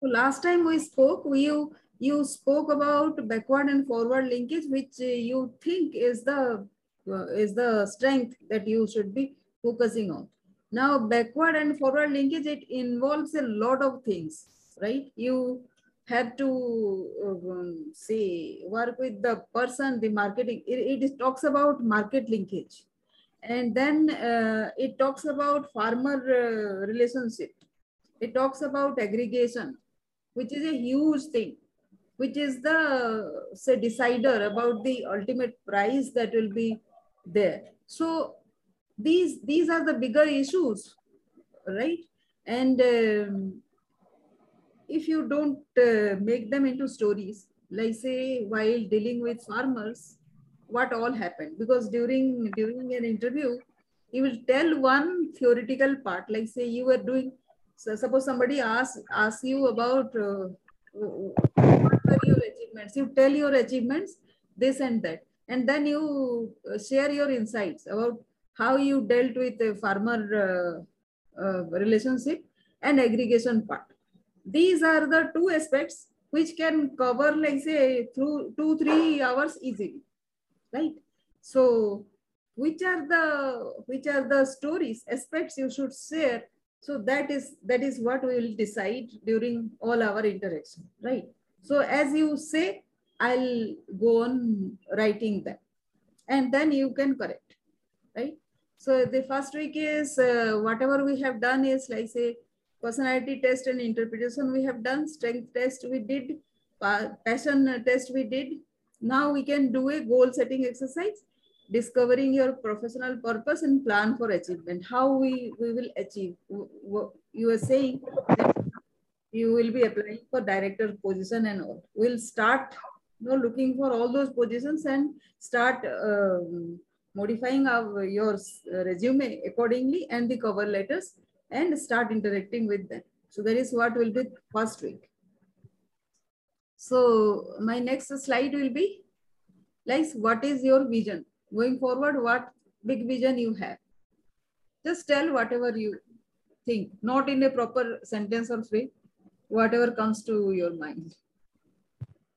So last time we spoke, you you spoke about backward and forward linkage, which you think is the uh, is the strength that you should be focusing on. Now, backward and forward linkage, it involves a lot of things, right? You have to um, say work with the person, the marketing. It, it talks about market linkage, and then uh, it talks about farmer uh, relationship. It talks about aggregation, which is a huge thing, which is the say decider about the ultimate price that will be there. So these these are the bigger issues, right? And um, if you don't uh, make them into stories, like say while dealing with farmers, what all happened? Because during during an interview, you will tell one theoretical part, like say you were doing. So suppose somebody asks asks you about uh, what were your achievements. You tell your achievements, this and that, and then you uh, share your insights about how you dealt with a farmer uh, uh, relationship and aggregation part. These are the two aspects which can cover, like say, through two, three hours easily, right? So, which are the which are the stories aspects you should share? So that is that is what we will decide during all our interaction, right? So as you say, I'll go on writing them, and then you can correct, right? So the first week is uh, whatever we have done is like say personality test and interpretation we have done, strength test we did, passion test we did. Now we can do a goal setting exercise, discovering your professional purpose and plan for achievement. How we, we will achieve. You are saying you will be applying for director position and all. We'll start you know, looking for all those positions and start um, modifying our, your uh, resume accordingly and the cover letters and start interacting with them. So that is what will be first week. So my next slide will be like what is your vision going forward? What big vision you have? Just tell whatever you think, not in a proper sentence or phrase, whatever comes to your mind.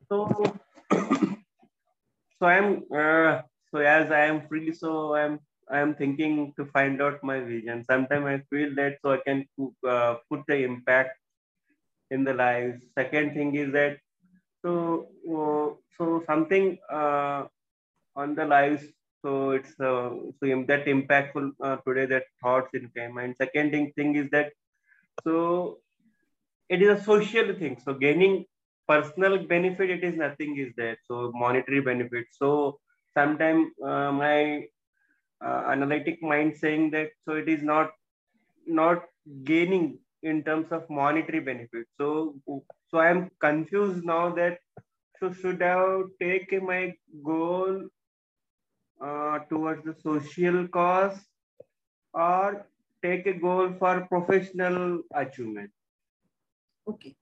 So, so I'm uh, so as i am free so i'm i am thinking to find out my vision sometimes i feel that so i can uh, put the impact in the lives second thing is that so uh, so something uh, on the lives so it's uh, so that impactful uh, today that thoughts in came and second thing, thing is that so it is a social thing. So gaining personal benefit it is nothing is there. So monetary benefit. So sometimes uh, my uh, analytic mind saying that so it is not not gaining in terms of monetary benefit. So so i am confused now that so should i take my goal uh, towards the social cause or take a goal for professional achievement okay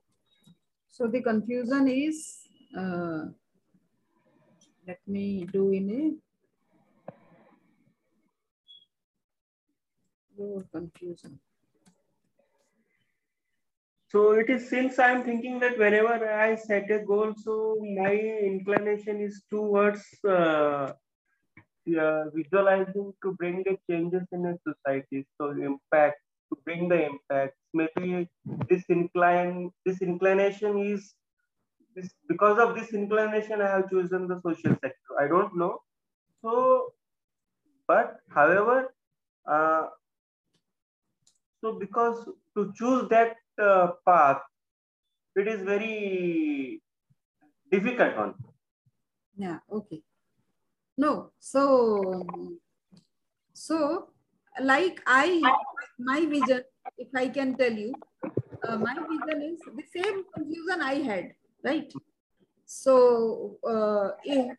so the confusion is uh, let me do in a more confusion. So it is since I'm thinking that whenever I set a goal, so my inclination is towards uh, uh, visualizing to bring the changes in a society. So impact to bring the impact. Maybe this incline this inclination is this because of this inclination i have chosen the social sector i don't know so but however uh, so because to choose that uh, path it is very difficult one yeah okay no so so like i my vision if i can tell you uh, my vision is the same confusion i had right? So uh,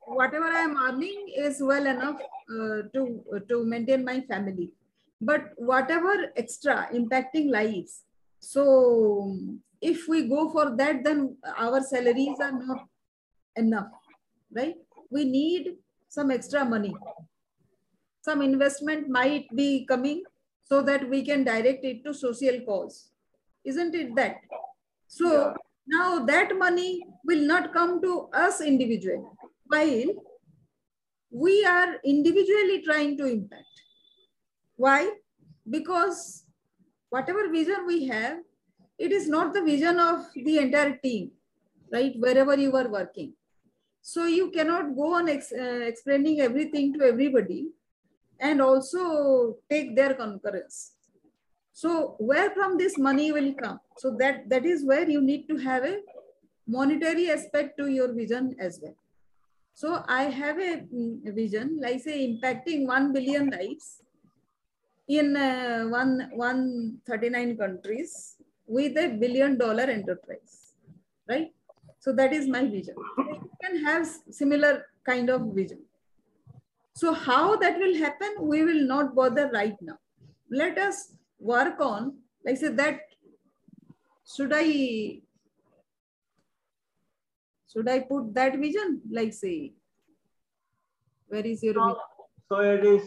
whatever I am earning is well enough uh, to, to maintain my family. But whatever extra impacting lives, so if we go for that, then our salaries are not enough, right? We need some extra money. Some investment might be coming so that we can direct it to social cause. Isn't it that? So Now that money will not come to us individually, while we are individually trying to impact. Why? Because whatever vision we have, it is not the vision of the entire team, right? Wherever you are working. So you cannot go on ex uh, explaining everything to everybody and also take their concurrence. So where from this money will come? So that, that is where you need to have a monetary aspect to your vision as well. So I have a, mm, vision, like say impacting 1 billion lives in uh, one, 139 countries with a billion dollar enterprise, right? So that is my vision. You can have similar kind of vision. So how that will happen, we will not bother right now. Let us work on, like say that, should I, should I put that vision? Like say, where is your vision? So it is,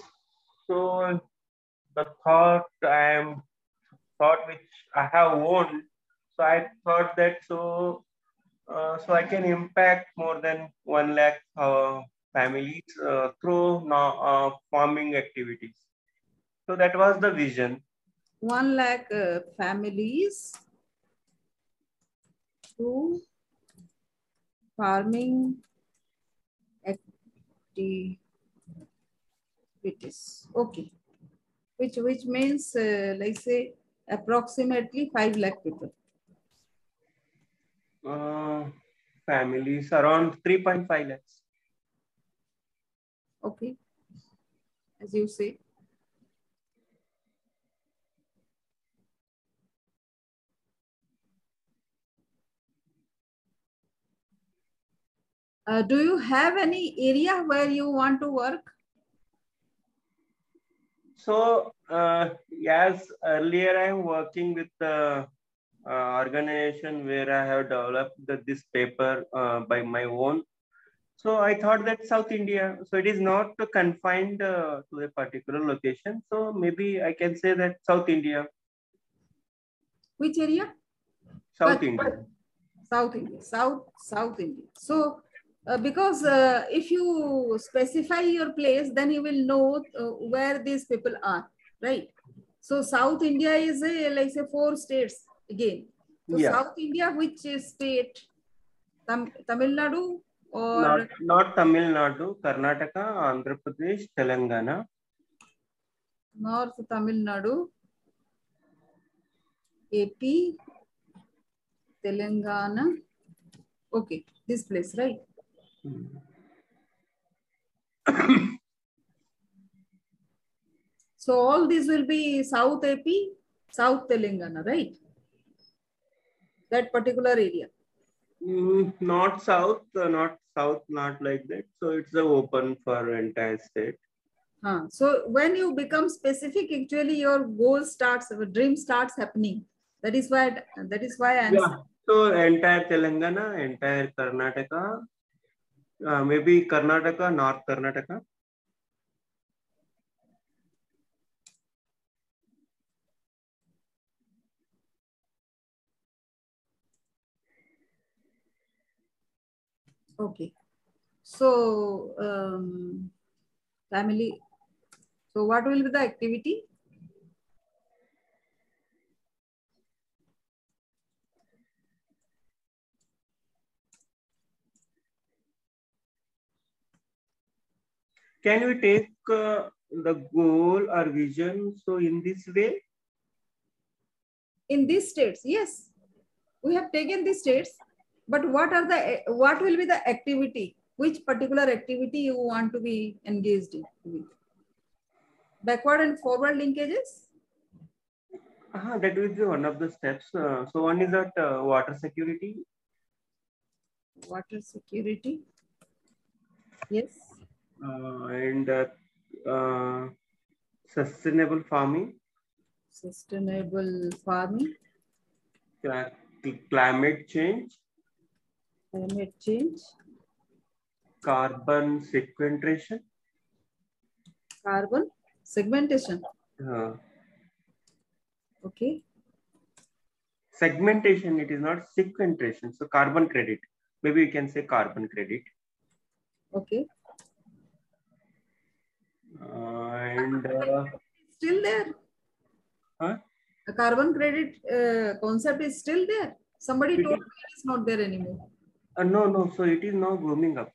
so the thought I am, thought which I have owned, so I thought that so, uh, so I can impact more than 1 lakh uh, families uh, through uh, farming activities. So that was the vision. 1 lakh uh, families through farming activities. Okay. Which, which means, like say, approximately 5 lakh people. Uh, families around 3.5 lakhs. Okay. As you say. Uh, do you have any area where you want to work? So, uh, yes, earlier I'm working with the uh, organization where I have developed the, this paper uh, by my own. So I thought that South India, so it is not confined uh, to a particular location. So maybe I can say that South India. Which area? South but, India. South India, South, South India. So uh, because uh, if you specify your place, then you will know uh, where these people are, right? So South India is a, like say four states again. So yeah. South India, which state? Tam Tamil Nadu or? Not, not Tamil Nadu, Karnataka, Andhra Pradesh, Telangana. North Tamil Nadu, AP, Telangana. Okay, this place, right? so all these will be South AP, South Telangana, right? That particular area. Mm, not south, uh, not south, not like that. So it's uh, open for entire state. Huh. So when you become specific, actually your goal starts, your dream starts happening. That is why that is why I'm yeah. So entire Telangana, entire Karnataka, uh, maybe Karnataka, North Karnataka. Okay. So, um, family. So, what will be the activity? Can we take uh, the goal or vision so in this way? In these states, yes. We have taken these states, but what are the what will be the activity? Which particular activity you want to be engaged in? With? Backward and forward linkages? Uh -huh, that will be one of the steps. Uh, so one is that uh, water security. Water security. Yes uh, and uh, uh, sustainable farming. Sustainable farming. Climate change. Climate change. Carbon sequestration. Carbon segmentation. Uh, okay. segmentation. It is not sequestration. So carbon credit. Maybe you can say carbon credit. Okay. Uh, and uh, still there. Huh? The carbon credit uh, concept is still there. Somebody told me it is not there anymore. Uh, no, no. So it is now booming up.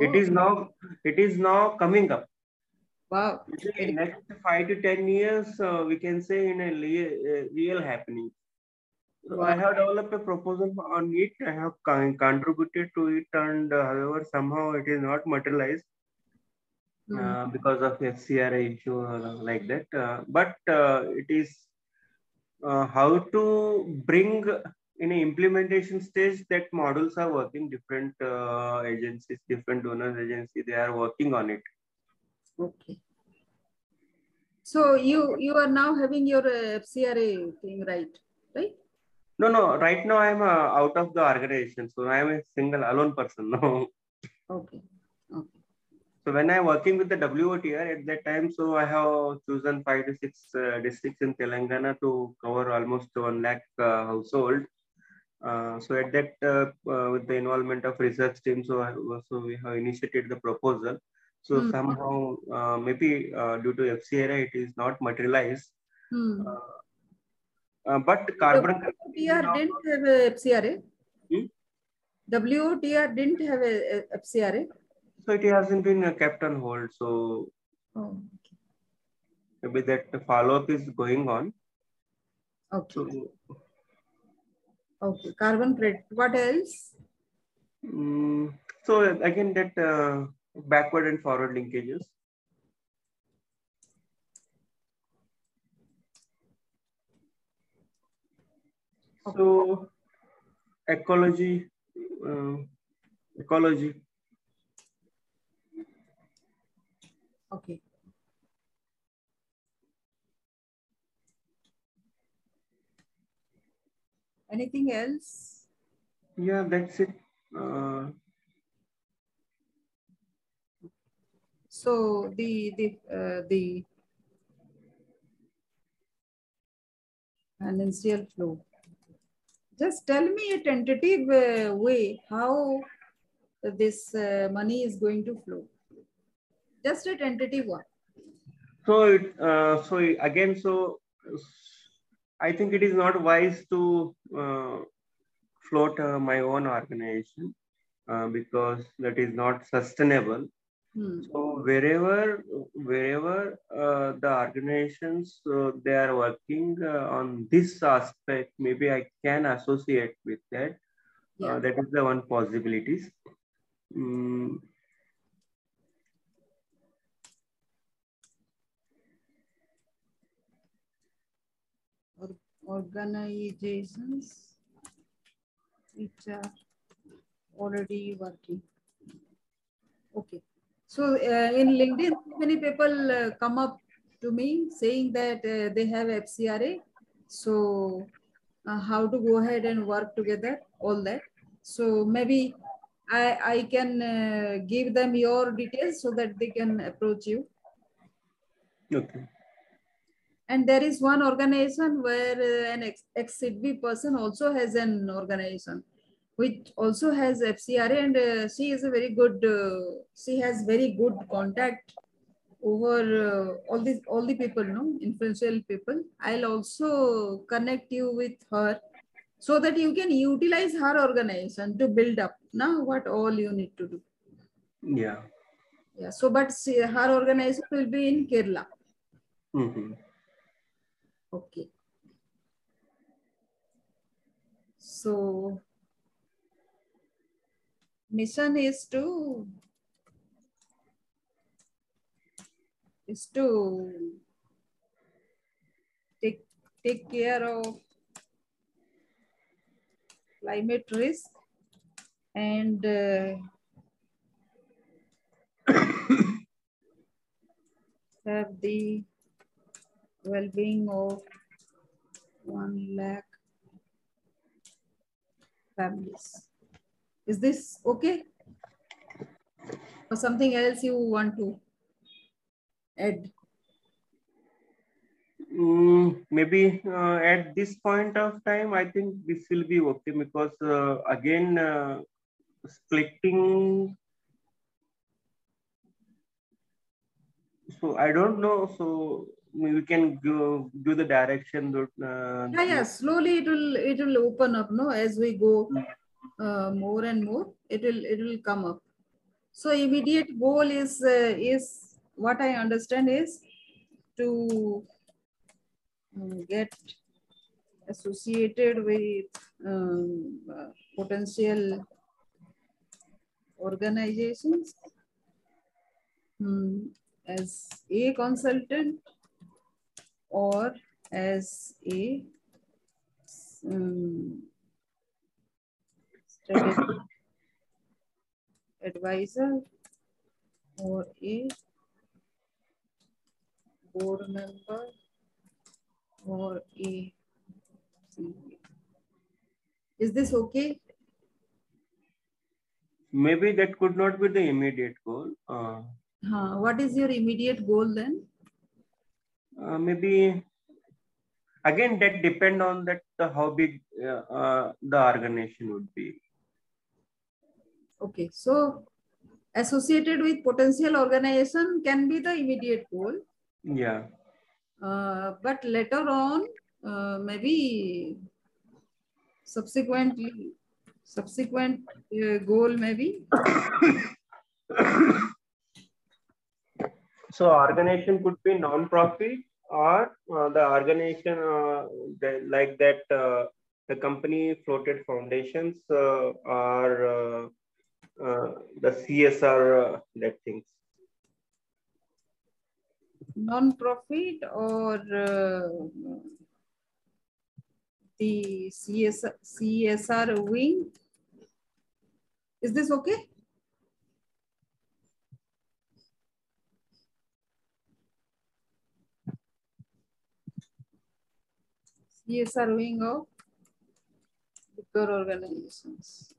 It Oh, is now. It is now coming up. Wow. In next five to ten years, uh, we can say in a uh, real happening. So I have developed a proposal on it. I have con- contributed to it, and uh, however, somehow it is not materialized Hmm. uh, because of FCRA issue like that. Uh, but uh, it is uh, how to bring in an implementation stage that models are working. Different uh, agencies, different donors agency, they are working on it. Okay. So you you are now having your uh, FCRA thing right, right? No, no. Right now, I'm uh, out of the organization, so I'm a single, alone person. No. Okay. Okay. So when I'm working with the WOTR at that time, so I have chosen five to six uh, districts in Telangana to cover almost one lakh uh, household. Uh, so at that, uh, uh, with the involvement of research team, so I, so we have initiated the proposal. So Hmm. somehow, uh, maybe uh, due to FCRA, it is not materialized. Uh, but carbon. WOTR didn't have a FCRA. Hmm? WOTR didn't have a, a FCRA. So it hasn't been uh, kept on hold. So Oh, maybe that follow up is going on. okay. So Okay. Carbon credit. What else? Mm, so again, that uh, backward and forward linkages. So ecology, uh, ecology. Okay. Anything else? Yeah, that's it. Uh, So the the uh, the financial flow. Just tell me a tentative uh, way how this uh, money is going to flow. Just a tentative one. so it, uh, so again, so I think it is not wise to uh, float uh, my own organization uh, because that is not sustainable. Hmm. So wherever wherever uh, the organizations uh, they are working uh, on this aspect, maybe I can associate with that. Yeah. Uh, that is the one possibilities. Mm, Or, organizations which are already working. Okay. So uh, in LinkedIn, many people uh, come up to me saying that uh, they have FCRA. So uh, how to go ahead and work together, all that. So maybe I, I can uh, give them your details so that they can approach you. okay. And there is one organization where uh, an ex- ex-CIDB person also has an organization which also has FCRA and uh, she is a very good, uh, she has very good contact over uh, all these, all the people, no, influential people. I'll also connect you with her so that you can utilize her organization to build up now what all you need to do. Yeah. Yeah. So, but she, her organization will be in Kerala. Mhm. Okay. So mission is to is to take take care of climate risk and uh, have the well-being of one lakh families. Is this okay? Or something else you want to add? Mm, maybe uh, at this point of time, I think this will be okay because uh, again, uh, splitting. So I don't know. So we can go do the direction. Uh, yeah, yeah. Slowly it will it will open up. No, as we go uh, more and more, it will it will come up. So immediate goal is uh, is what I understand is to um, get associated with um, potential organizations um, as a consultant or as a um, advisor or a board member or a is this okay maybe that could not be the immediate goal uh, huh. what is your immediate goal then uh, maybe again that depend on that uh, how big uh, uh, the organization would be. Okay so associated with potential organization can be the immediate goal. Yeah. Uh, but later on uh, maybe subsequently subsequent goal maybe. So organization could be non-profit or uh, the organization uh, like that uh, the company floated foundations uh, or uh, uh, the CSR that things. Non-profit or the CSR, CSR wing. Is this okay? CSR wing of bigger organizations.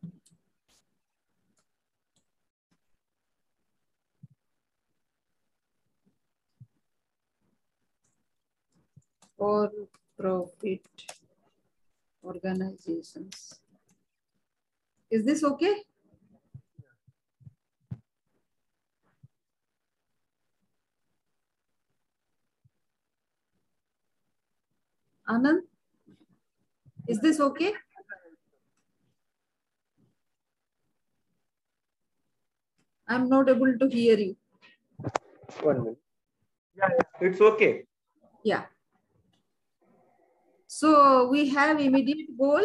For profit organizations. Is this okay? Anand? Is this okay? I'm not able to hear you. One minute. Yeah, it's okay. Yeah. So we have immediate goal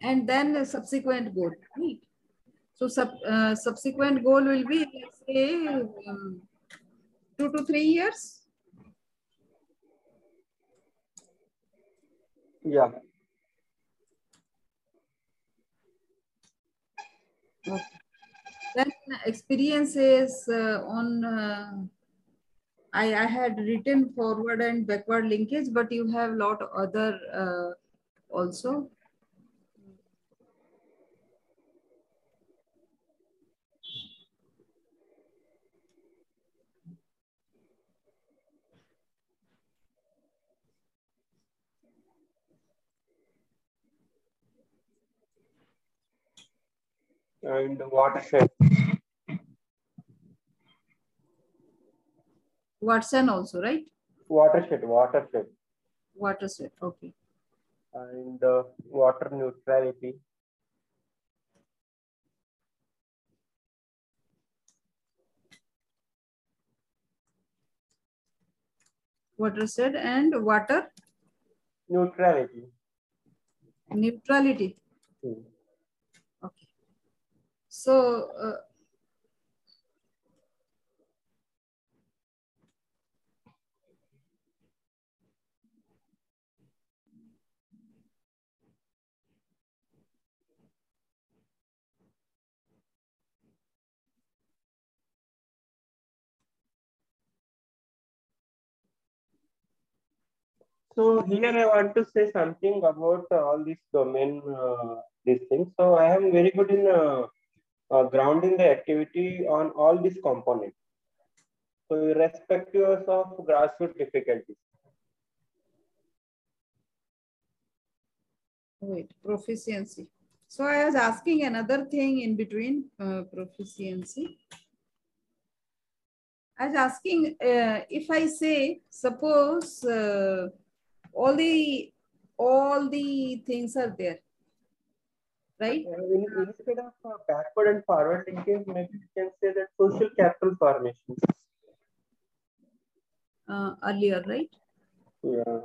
and then a subsequent goal, right? So sub, uh, subsequent goal will be, let's say, um, two to three years. Yeah. Okay. Then experiences uh, on, uh, I, I had written forward and backward linkage, but you have lot other uh, also. And watershed. Watson also, right? Watershed, watershed. Watershed, okay. And uh, water neutrality. Watershed and water? Neutrality. Neutrality. Hmm. So uh, So here I want to say something about uh, all these domain, uh, these things. So I am very good in uh, uh, grounding the activity on all these components. So irrespective of grassroots difficulties. Wait, proficiency. So I was asking another thing in between uh, proficiency. I was asking uh, if I say, suppose uh, all the all the things are there right? In, instead of uh, backward and forward linkage, maybe we can say that social capital formation. Uh, earlier, right? Yeah.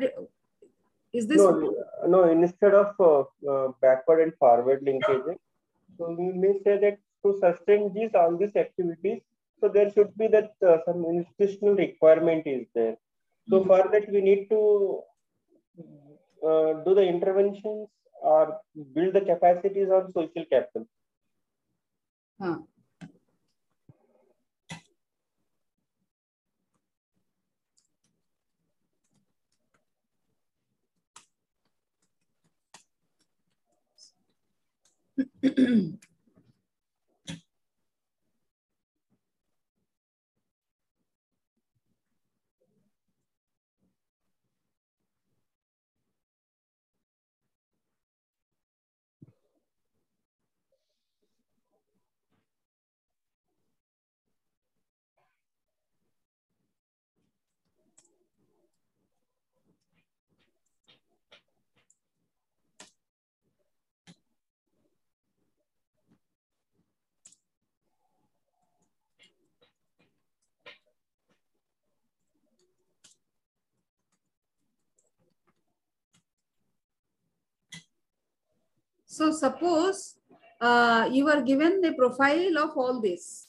Do- is this? No, no. Instead of uh, uh, backward and forward linkage, so we may say that to sustain these all these activities, so there should be that uh, some institutional requirement is there. So Mhm. for that we need to uh, do the interventions or build the capacities on social capital. Huh. So suppose uh, you are given a profile of all this,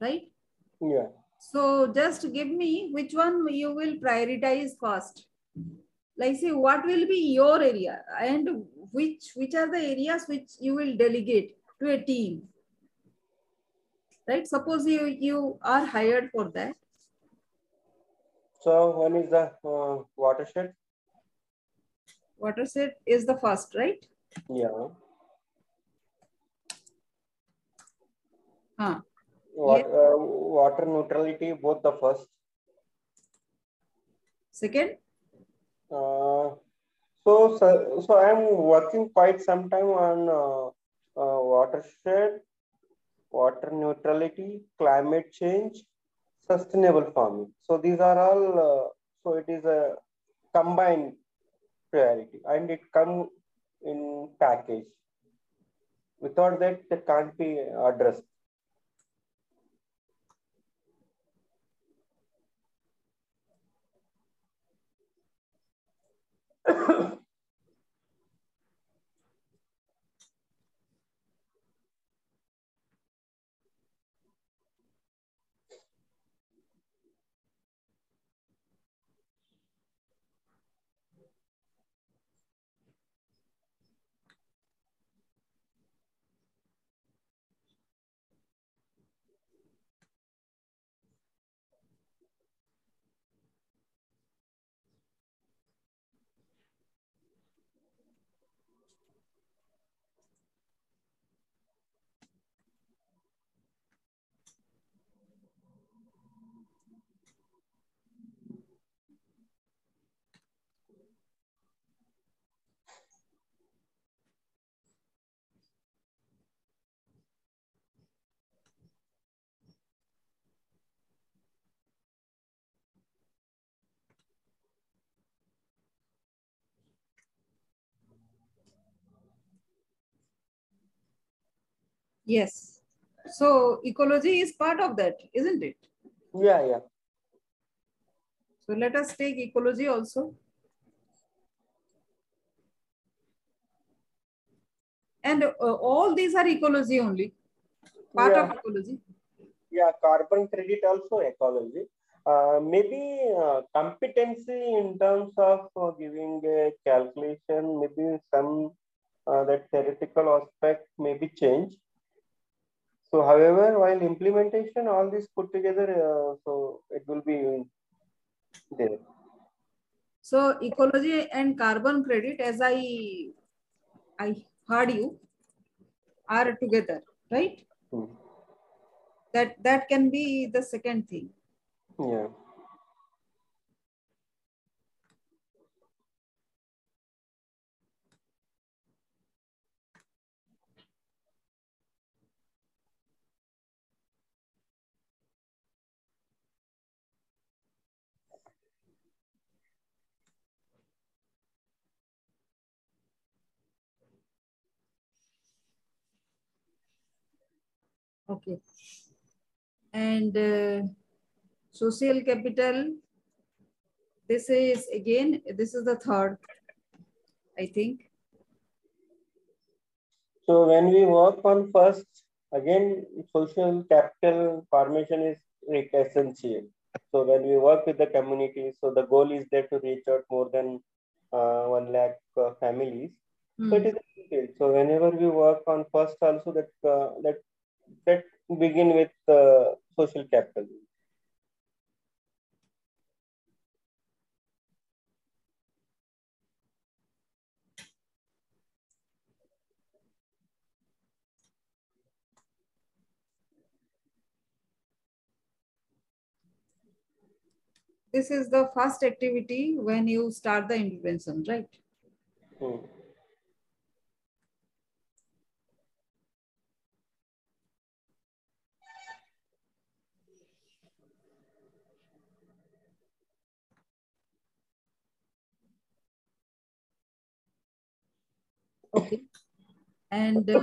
right? Yeah. So just give me which one you will prioritize first. Like say what will be your area and which which are the areas which you will delegate to a team. Right? Suppose you you are hired for that. So one is the uh, watershed. Watershed is the first, right? Yeah. Huh. Wat- uh, water neutrality, both the first. Second, Uh, so, so, so I'm working quite some time on uh, uh, watershed, water neutrality, climate change, sustainable farming. So these are all. Uh, so it is a combined priority, and it come in package. Without that, it can't be addressed. Yes. So ecology is part of that, isn't it? Yeah, yeah. So let us take ecology also. And uh, all these are ecology only, part of ecology. yeah carbon credit also ecology uh, maybe uh, competency in terms of uh, giving a calculation maybe some uh, that theoretical aspect may be changed so however while implementation all this put together uh, so it will be there So ecology and carbon credit, as I I heard you, are together, right? Hmm. that that can be the second thing. Yeah. Okay. And uh, social capital, this is again, this is the third, I think. So when we work on first, again, social capital formation is essential. So when we work with the community, so the goal is there to reach out more than uh, one lakh uh, families. Mm. So it is. So whenever we work on first, also that uh, that let begin with uh, social capital. This is the first activity when you start the intervention, right? Hmm. Okay. And uh,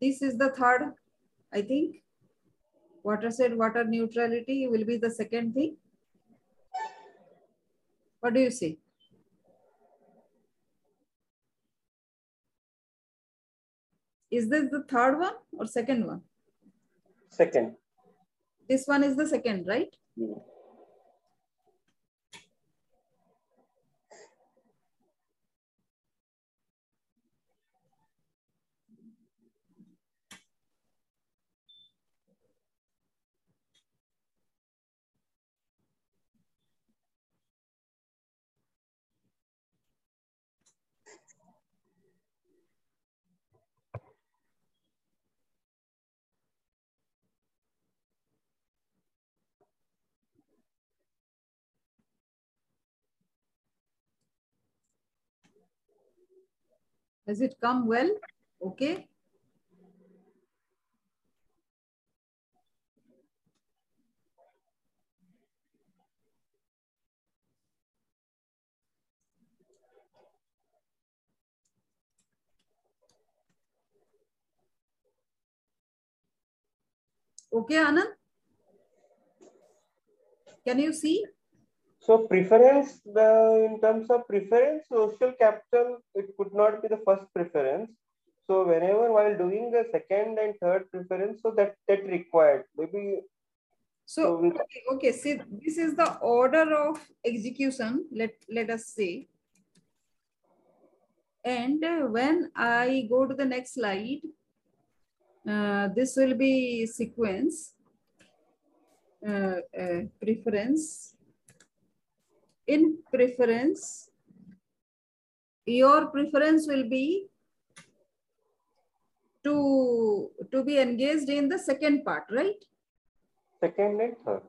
this is the third, I think. Watershed water neutrality will be the second thing. What do you say? Is this the third one or second one? Second. This one is the second, right? Yeah. Has it come well? Okay. Okay, Anand? Can you see? So preference, the, in terms of preference, social capital, it could not be the first preference. So whenever while doing the second and third preference, so that that required maybe. So, so okay, okay, see, this is the order of execution. Let let us say. And when I go to the next slide, uh, this will be sequence uh, uh, preference in preference, your preference will be to, to be engaged in the second part, right? Second and third.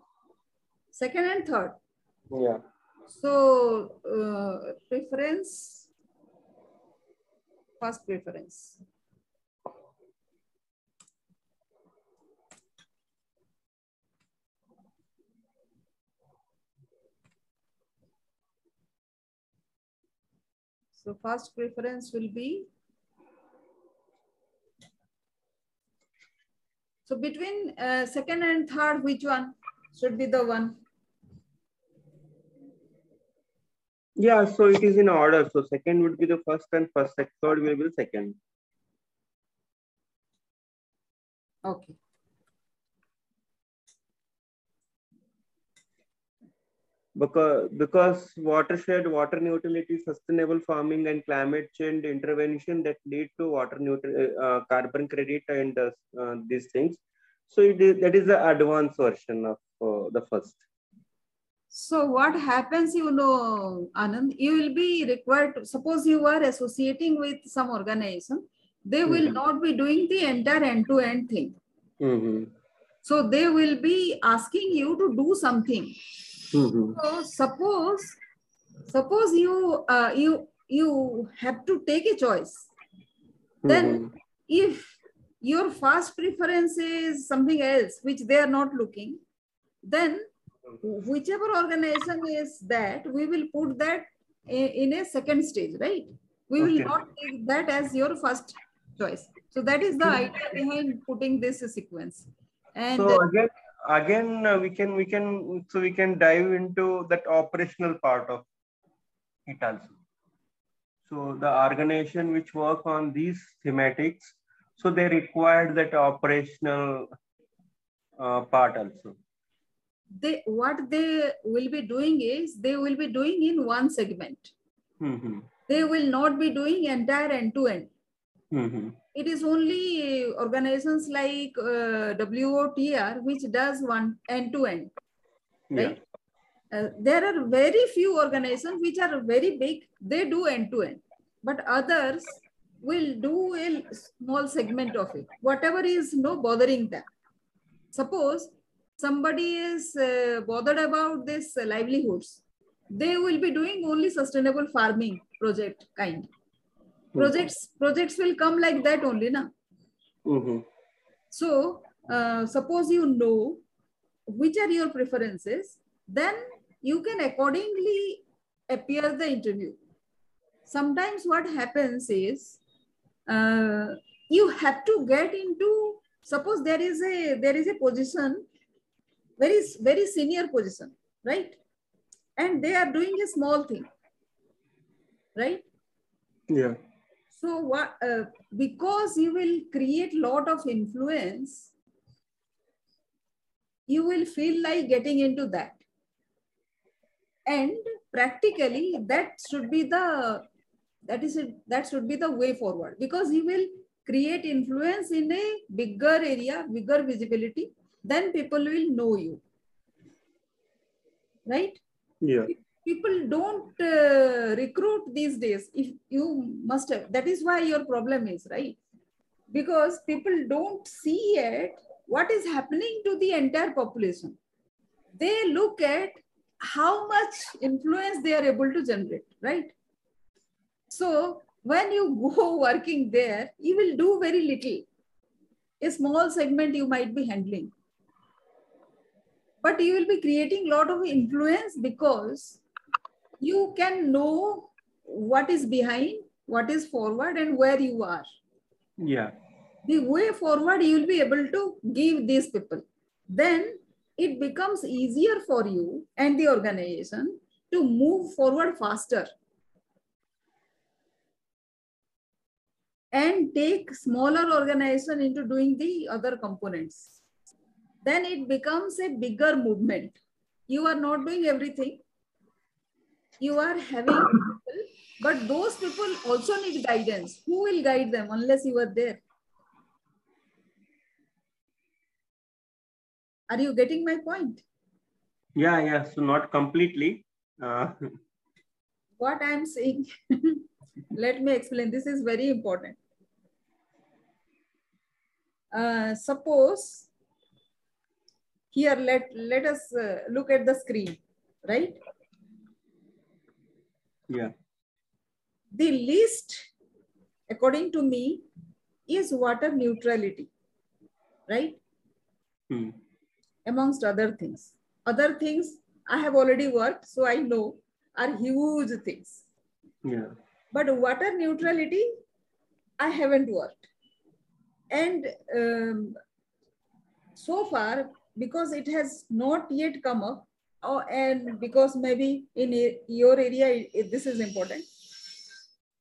Second and third. Yeah. So, uh, preference, first preference. So first preference will be. So between uh, second and third, which one should be the one? Yeah, so it is in order. So second would be the first and first, third will be the second. Okay. Because because watershed water neutrality sustainable farming and climate change intervention that lead to water neutral uh, uh, carbon credit and uh, uh, these things so it is, that is the advanced version of uh, the first so what happens you know anand you will be required to suppose you are associating with some organization they will not be doing the entire end-to-end thing. Mm-hmm. So they will be asking you to do something. Mm-hmm. So suppose, suppose you uh, you you have to take a choice. Then Mm-hmm. if your first preference is something else which they are not looking, then whichever organization is that, we will put that in a second stage, right? We will Okay. not take that as your first choice. So that is the idea behind putting this sequence. And so again again uh, we can we can so we can dive into that operational part of it also so the organization which work on these thematics so they required that operational uh, part also they what they will be doing is they will be doing in one segment. mm-hmm. They will not be doing entire end to end. Mm-hmm. It is only organizations like uh, WOTR which does one end to end. yeah Right. Uh, there are very few organizations which are very big, they do end to end, but others will do a small segment of it, whatever is no bothering them. Suppose somebody is uh, bothered about this livelihoods, they will be doing only sustainable farming project kind. Projects projects will come like that only, na. mm-hmm. So, uh, suppose you know which are your preferences, then you can accordingly appear the interview. Sometimes what happens is uh, you have to get into suppose there is a there is a position very very senior position right and they are doing a small thing right yeah so what uh, because you will create lot of influence, you will feel like getting into that. And practically that should be the that is it, that should be the way forward because you will create influence in a bigger area, bigger visibility, then people will know you. Right? yeah people don't uh, recruit these days. If you must have that is why your problem is right? Because people don't see it what is happening to the entire population. They look at how much influence they are able to generate right? So when you go working there you will do very little. A small segment you might be handling. But you will be creating a lot of influence because you can know what is behind, what is forward, and where you are. yeah The way forward, you will be able to give these people. Then it becomes easier for you and the organization to move forward faster and take smaller organization into doing the other components. Then it becomes a bigger movement. You are not doing everything, you are having people, but those people also need guidance. Who will guide them unless you are there? Are you getting my point? yeah yeah so not completely uh, What I am saying, let me explain. This is very important. Uh, suppose here let let us uh, look at the screen, right? Yeah The least, according to me, is water neutrality, right? Hmm. Amongst other things. Other things I have already worked, so I know are huge things. yeah But water neutrality, I haven't worked. And um, so far, because it has not yet come up, or, and because maybe in your area, this is important.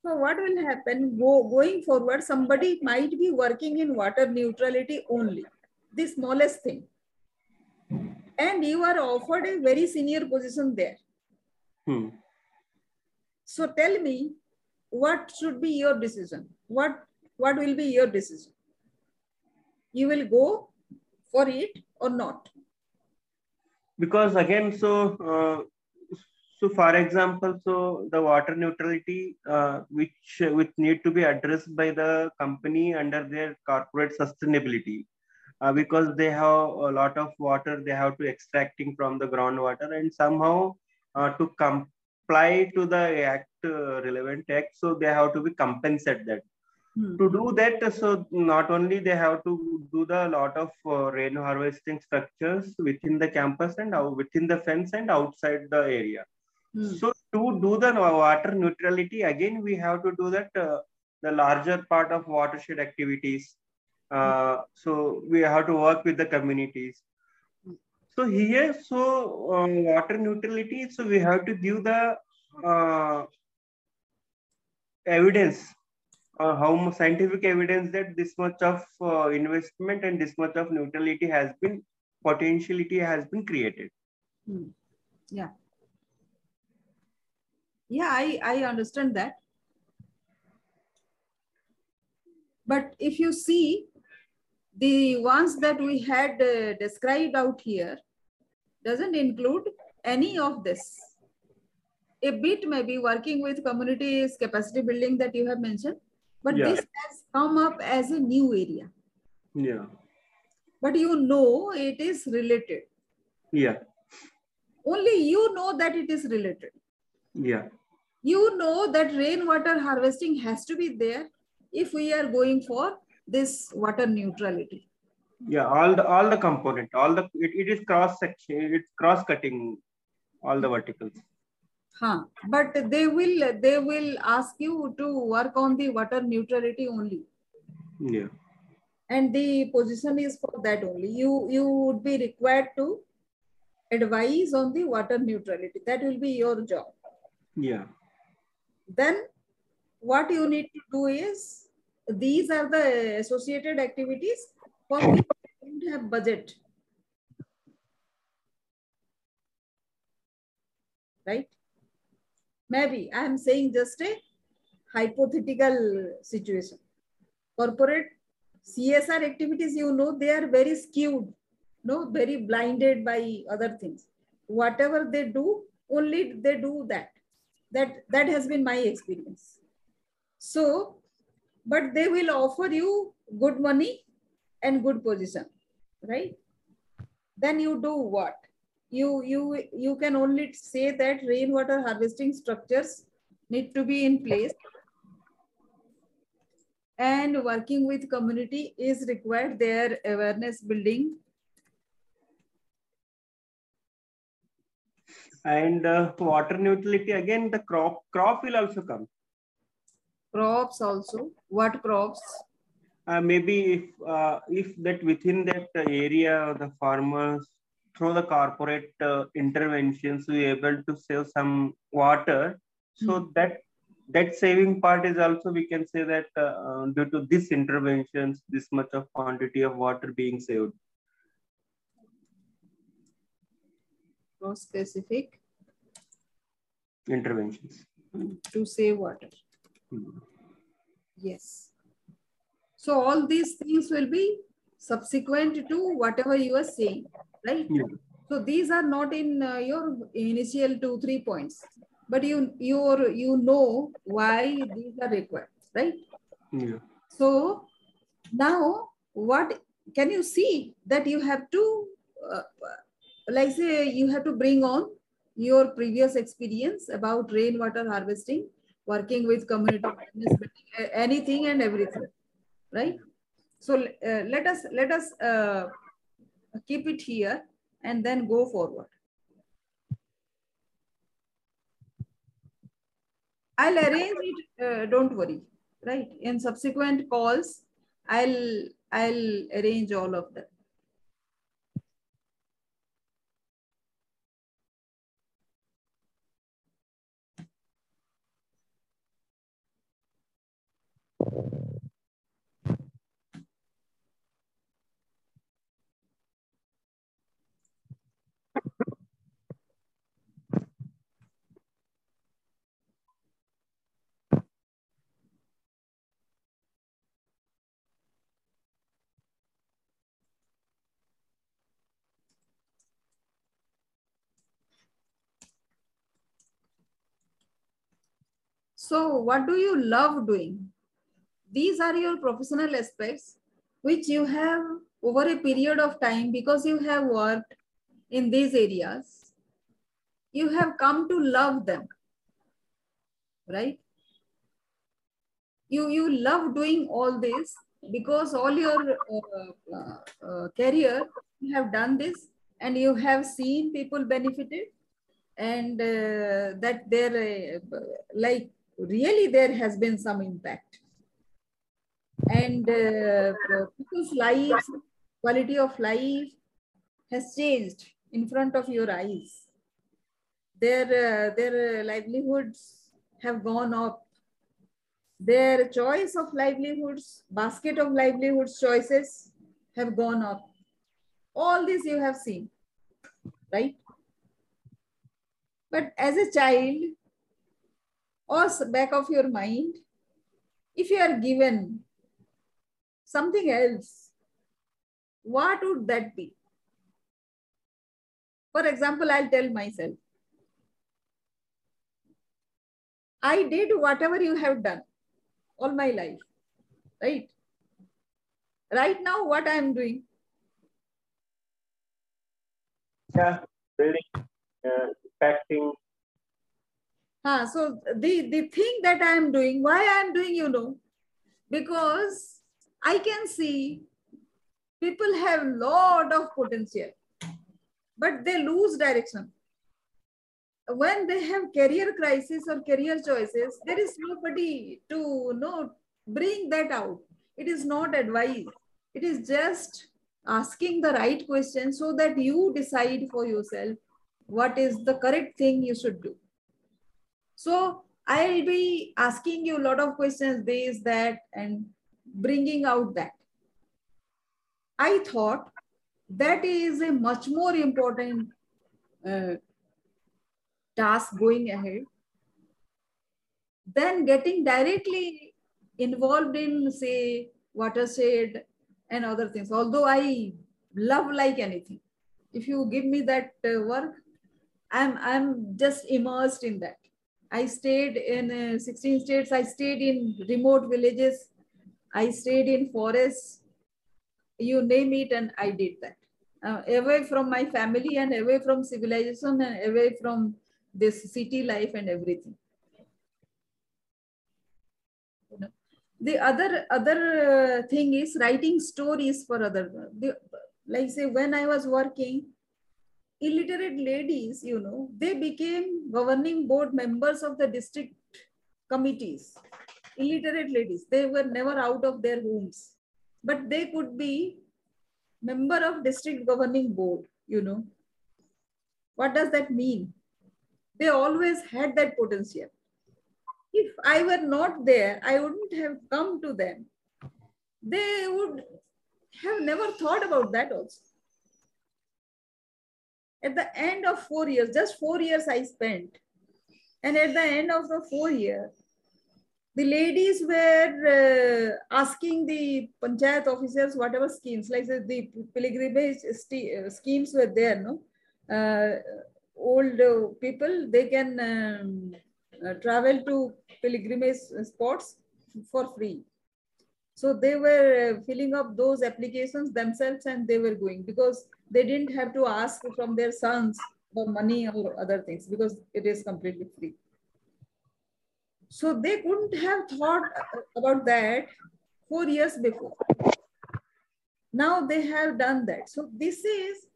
So what will happen go, going forward, somebody might be working in water neutrality only, the smallest thing. And you are offered a very senior position there. hmm. So tell me, what should be your decision? What what will be your decision? You will go for it or not? Because again so uh, so for example, so the water neutrality, uh, which which need to be addressed by the company under their corporate sustainability, uh, because they have a lot of water they have to extracting from the groundwater and somehow uh, to comply to the act uh, relevant act, so they have to be compensate that. Hmm. To do that, so not only they have to do the lot of uh, rain harvesting structures within the campus and out, within the fence and outside the area. Hmm. So to do the water neutrality, again we have to do that uh, the larger part of watershed activities. Uh, so we have to work with the communities. So here, so uh, water neutrality, so we have to give the uh, evidence uh, how much scientific evidence that this much of uh, investment and this much of neutrality has been potentiality has been created. Hmm. yeah. Yeah i i understand that. But if you see the ones that we had uh, described out here doesn't include any of this. A bit maybe working with communities capacity building that you have mentioned but yeah. this has come up as a new area. Yeah. But you know it is related. Yeah. Only you know that it is related. Yeah. You know that rainwater harvesting has to be there if we are going for this water neutrality. Yeah all the all the component all the it, it is cross section it's cross cutting all the verticals Huh. But they will they will ask you to work on the water neutrality only. Yeah. And the position is for that only. You you would be required to advise on the water neutrality. That will be your job. Yeah. Then what you need to do is these are the associated activities for oh. which you don't have budget. Right? Maybe I am saying just a hypothetical situation. Corporate CSR activities, you know, they are very skewed, no, very blinded by other things. Whatever they do, only they do that. That that has been my experience. So, but they will offer you good money and good position, right? Then you do what? You you you can only say that rainwater harvesting structures need to be in place. And working with community is required their awareness building. And uh, water neutrality again the crop crop will also come. Crops also what crops? Uh, maybe if uh, if that within that area the farmers through the corporate uh, interventions we able to save some water. So mm. that that saving part is also we can say that uh, uh, due to these interventions this much of quantity of water being saved. No specific interventions. to save water. Mm. yes. So all these things will be subsequent to whatever you are saying right? Yeah. So these are not in uh, your initial two, three points, but you, you you know why these are required, right? Yeah. So now what can you see that you have to, uh, like say you have to bring on your previous experience about rainwater harvesting, working with community, anything and everything, right? So uh, let us let us uh, keep it here and then go forward. I'll arrange it, uh, don't worry, right? In subsequent calls, I'll, I'll arrange all of that. So what do you love doing? These are your professional aspects which you have over a period of time because you have worked in these areas. You have come to love them, right? You, you love doing all this because all your uh, uh, uh, career, you have done this and you have seen people benefited and uh, that there, uh, like really there has been some impact. And uh, people's lives, quality of life has changed in front of your eyes. Their, their livelihoods have gone up their choice of livelihoods, basket of livelihoods choices have gone up. All this you have seen, right? But as a child, or back of your mind, if you are given something else, what would that be? For example, I'll tell myself, I did whatever you have done all my life, right? Right now, what I am doing? Yeah, building, uh. Ah, so the, the thing that I am doing, why I am doing, you know, because I can see people have lot of potential, but they lose direction when they have career crisis or career choices, there is nobody to you know bring that out. It is not advice. It is just asking the right question so that you decide for yourself what is the correct thing you should do. So I'll be asking you a lot of questions, this, that, and bringing out that. I thought that is a much more important uh, task going ahead, than getting directly involved in, say, watershed and other things. Although I love like anything, if you give me that uh, work, I'm I'm just immersed in that. I stayed in uh, 16 states. I stayed in remote villages. I stayed in forests. You name it, and I did that. Uh, away from my family and away from civilization and away from this city life and everything. The other other uh, thing is writing stories for other. The, like say when I was working, illiterate ladies, you know, they became governing board members of the district committees. Illiterate ladies, they were never out of their homes, but they could be member of district governing board, you know. What does that mean? They always had that potential. If I were not there, I wouldn't have come to them. They would have never thought about that also. At the end of four years, just four years I spent. And at the end of the four years, the ladies were uh, asking the panchayat officers whatever schemes, like the, the pilgrimage schemes were there, no? Uh, old uh, people, they can um, uh, travel to pilgrimage spots for free. So they were uh, filling up those applications themselves and they were going because they didn't have to ask from their sons for money or other things because it is completely free. So they couldn't have thought about that four years before. Now they have done that. So this is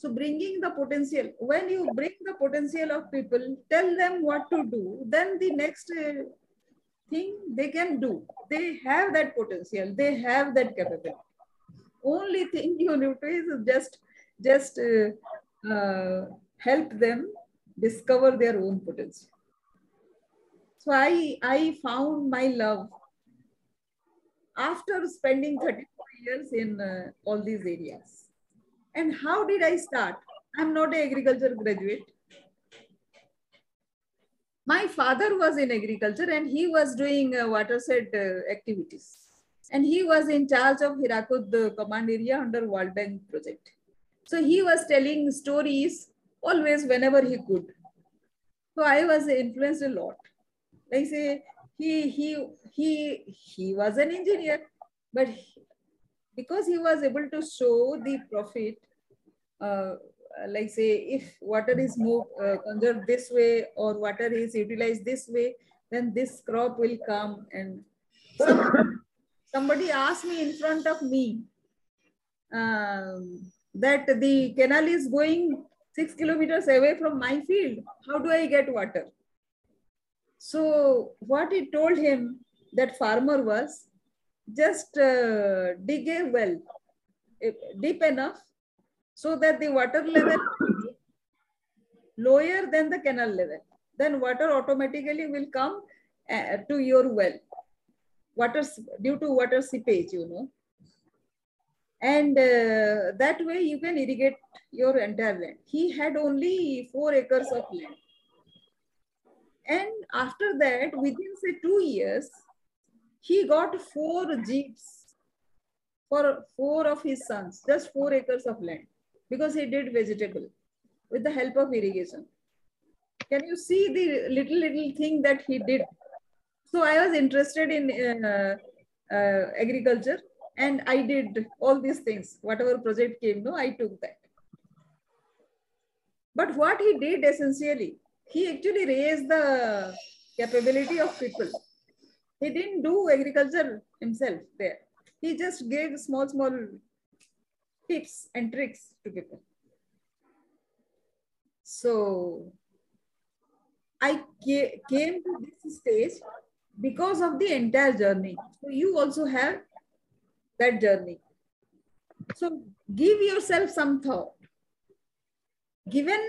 so bringing the potential, when you bring the potential of people, tell them what to do, then the next uh, thing they can do. They have that potential, they have that capability. Only thing you need to is just, just uh, uh, help them discover their own potential. So I, I found my love after spending 34 years in uh, all these areas. And how did I start? I'm not an agriculture graduate. My father was in agriculture and he was doing uh, watershed uh, activities. And he was in charge of Hirakud command area under World Bank project. So he was telling stories always whenever he could. So I was influenced a lot. Like say he he he he was an engineer, but he, because he was able to show the profit, uh, like say if water is moved uh, conserved this way or water is utilized this way, then this crop will come and some, somebody asked me in front of me um, that the canal is going six kilometers away from my field. How do I get water? So what he told him, that farmer was, just uh, dig a well deep enough so that the water level lower than the canal level. Then water automatically will come uh, to your well. Water due to water seepage, you know and uh, that way you can irrigate your entire land. He had only four acres of land. And after that, within say two years, he got four jeeps for four of his sons, just four acres of land, because he did vegetable with the help of irrigation. Can you see the little, little thing that he did? So I was interested in uh, uh, agriculture and I did all these things. Whatever project came, no, I took that. But what he did essentially, he actually raised the capability of people. He didn't do agriculture himself there. He just gave small, small tips and tricks to people. So I came to this stage because of the entire journey. So you also have that journey. So give yourself some thought. Given,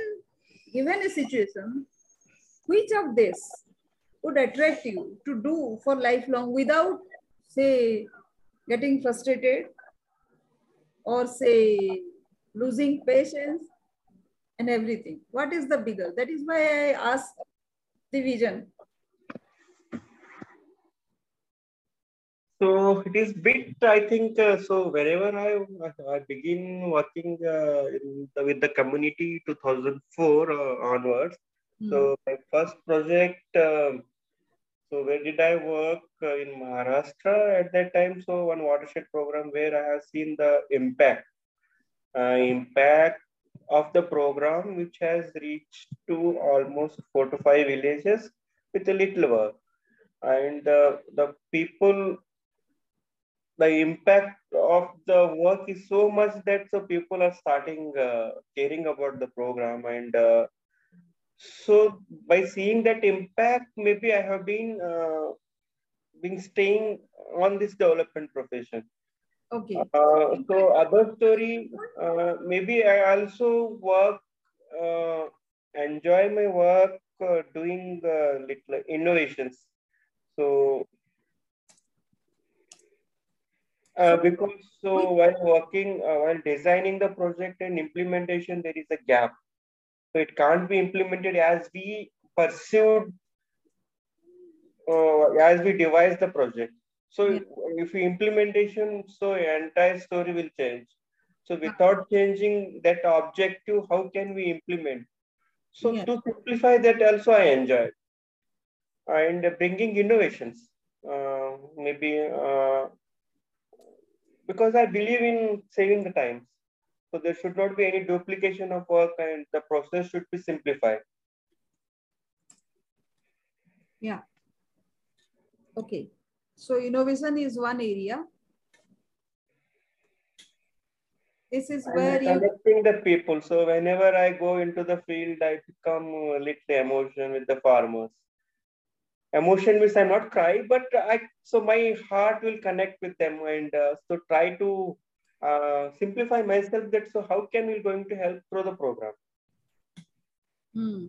given a situation, which of this would attract you to do for lifelong without, say, getting frustrated or say losing patience and everything? What is the bigger? That is why I asked the vision So it is bit, I think, uh, so wherever I, I begin working uh, the, with the community 2004 uh, onwards. Mm. So my first project, um, so where did I work uh, in Maharashtra at that time? So one watershed program where I have seen the impact, uh, impact of the program, which has reached to almost four to five villages with a little work. And uh, the people the impact of the work is so much that so people are starting uh, caring about the program and uh, so by seeing that impact maybe i have been uh, been staying on this development profession. Okay. Uh, so other story uh, maybe i also work uh, enjoy my work doing little innovations. So uh, because so while working, uh, while designing the project and implementation, there is a gap. So it can't be implemented as we pursued, uh, as we devise the project. So yeah. if we implementation, so entire story will change. So without changing that objective, how can we implement? So yeah. to simplify that also I enjoy. And bringing innovations. Uh, maybe uh, because I believe in saving the time. So there should not be any duplication of work and the process should be simplified. Yeah. Okay. So innovation is one area. This is where I'm connecting the people. So whenever I go into the field, I become a little emotion with the farmers emotion means i'm not cry but i so my heart will connect with them and uh, so try to uh, simplify myself that so how can we going to help through the program hmm.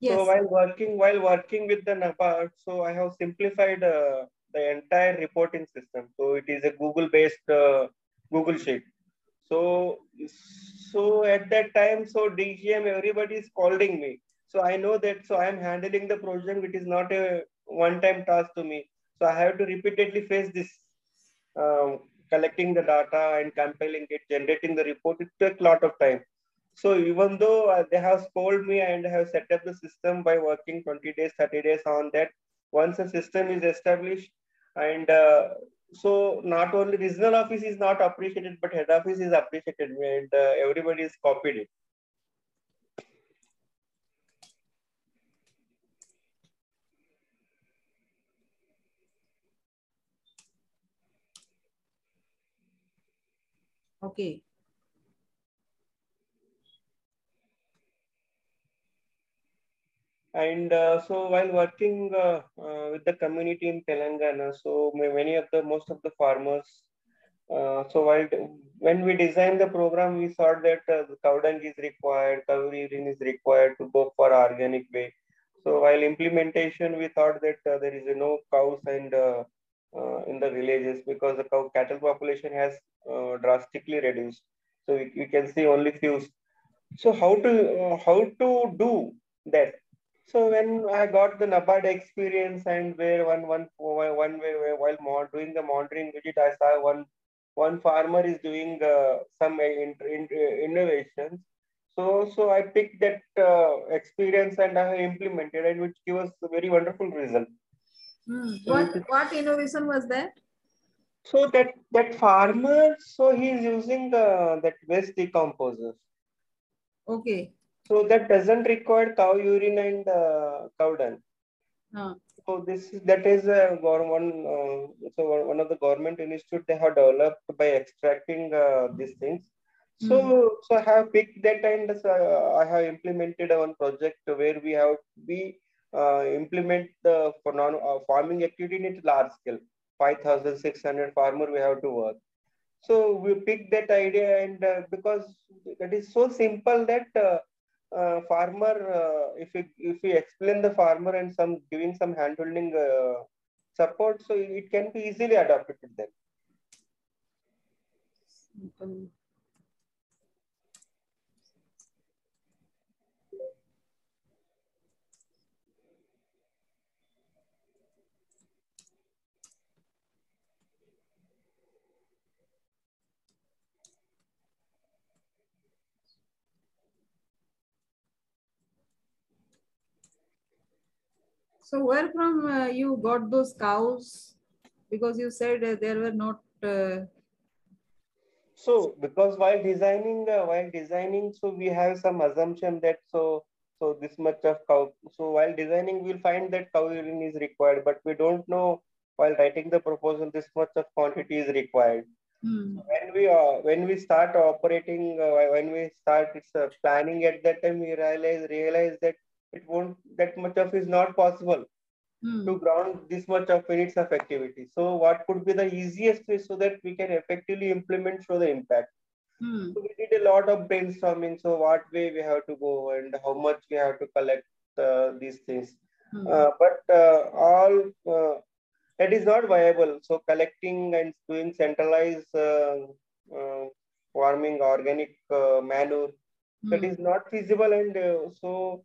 Yes. So while working while working with the NABARD, so I have simplified uh, the entire reporting system. So it is a Google-based uh, Google Sheet. So so at that time, so DGM everybody is calling me. So I know that so I am handling the project. It is not a one-time task to me. So I have to repeatedly face this, um, collecting the data and compiling it, generating the report. It took a lot of time. So even though uh, they have scolded me and have set up the system by working 20 days, 30 days on that, once a system is established and uh, so not only regional office is not appreciated, but head office is appreciated and uh, everybody is copied it. Okay. And uh, so while working uh, uh, with the community in Telangana, so many of the, most of the farmers, uh, so while, when we designed the program, we thought that uh, cow dung is required, cow urine is required to go for organic way. So while implementation, we thought that uh, there is no cows and in the villages because the cow cattle population has drastically reduced. So we, we can see only few. So how to how to do that? So when I got the NABARD experience and where one one one way while doing the monitoring visit, I saw one one farmer is doing uh, some in, in, innovations. So so I picked that uh, experience and I implemented and which gave us a very wonderful result. Hmm. What what innovation was that? So that that farmer, so he is using the that waste decomposers. Okay. So that doesn't require cow urine and uh, cow dung. Uh. So this that is uh, one uh, so one of the government institute they have developed by extracting uh, these things. So mm. so I have picked that and uh, I have implemented one project where we have we uh, implement the for non uh, farming activity in a large scale. 5,600 farmer we have to work. So we picked that idea and uh, because that is so simple that uh, uh, farmer, uh, if we if we explain the farmer and some giving some handholding uh, support, so it can be easily adapted adopted then. So where from uh, you got those cows? Because you said uh, there were not. Uh... So because while designing, uh, while designing, so we have some assumption that so so this much of cow. So while designing, we'll find that cow urine is required, but we don't know while writing the proposal this much of quantity is required. Hmm. When we uh, when we start operating, uh, when we start it's uh, planning at that time, we realize realize that it won't that much of is not possible hmm. to ground this much of minutes of activity. So what could be the easiest way so that we can effectively implement show the impact? Hmm. So we did a lot of brainstorming. So what way we have to go and how much we have to collect uh, these things. Hmm. Uh, but uh, all uh, that is not viable. So collecting and doing centralized uh, uh, farming organic manure that is not feasible and so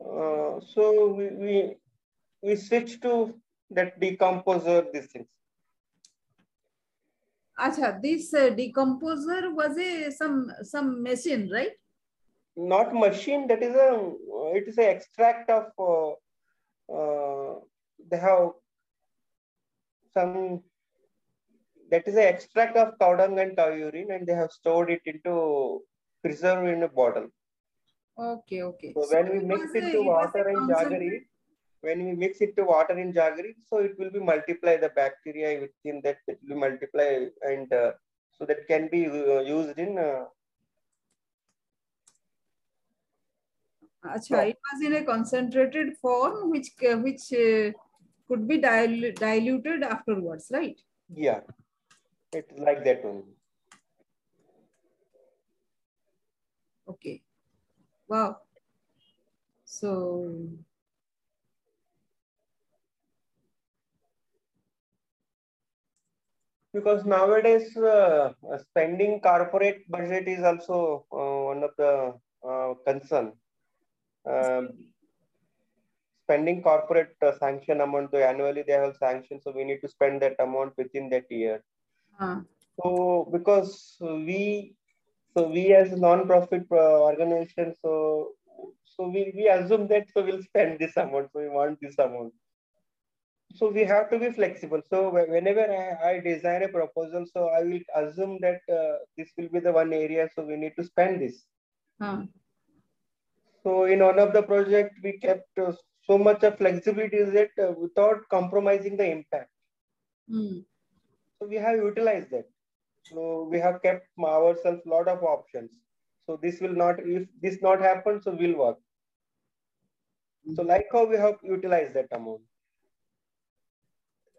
uh, so we, we we switch to that decomposer these things Acha, this uh, decomposer was a some some machine, right? Not machine. That is a it is a extract of. Uh, uh, they have some. That is an extract of cow dung and cow urine, and they have stored it into preserved in a bottle. Okay, okay. So, so when we mix it, to water and jaggery, when we mix it to water in jaggery, so it will be multiply the bacteria within that it will multiply and uh, so that can be uh, used in. Uh, Achha, it was in a concentrated form which uh, which uh, could be dil diluted afterwards, right? Yeah, it's like that one. Okay. Wow. So because nowadays uh, spending corporate budget is also uh, one of the uh, concern. Um, spending corporate uh, sanction amount. So annually they have sanction, so we need to spend that amount within that year. Uh, So because we, so we as a non-profit uh, organization, so so we, we assume that so we'll spend this amount, so we want this amount. So we have to be flexible. So whenever I, I design a proposal, so I will assume that uh, this will be the one area, so we need to spend this. uh, So in one of the project, we kept uh, so much of flexibility that uh, without compromising the impact. mm, So we have utilized that. So we have kept ourselves a lot of options. So this will not, if this not happen, so will work. So like how we have utilized that amount.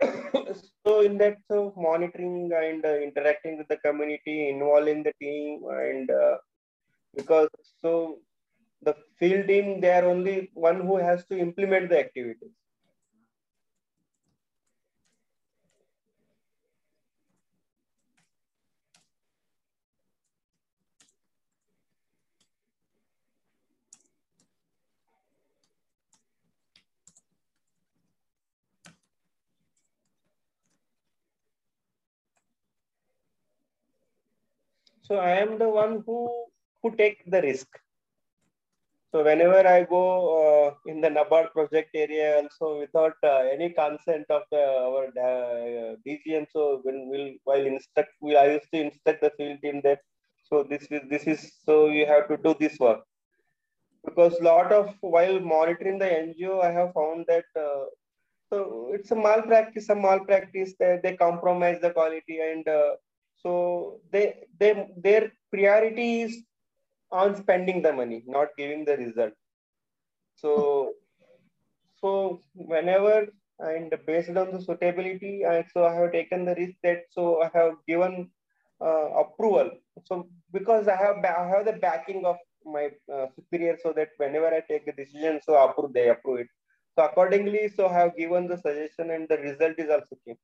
so in that, so monitoring and uh, interacting with the community, involving the team, and uh, because so the field team, they are only one who has to implement the activities. So I am the one who who take the risk. So whenever I go uh, in the NABARD project area, also without uh, any consent of the, our uh, DGM, so when we'll while instruct, we I used to instruct the field team that so this is this is so you have to do this work because lot of while monitoring the NGO, I have found that uh, so it's a malpractice, a malpractice that they compromise the quality and uh, so they they their priority is on spending the money, not giving the result. So so whenever and based on the suitability, I so I have taken the risk that so I have given uh, approval. So because I have I have the backing of my uh, superior, so that whenever I take a decision, so approve they approve it. So accordingly, so I have given the suggestion, and the result is also came.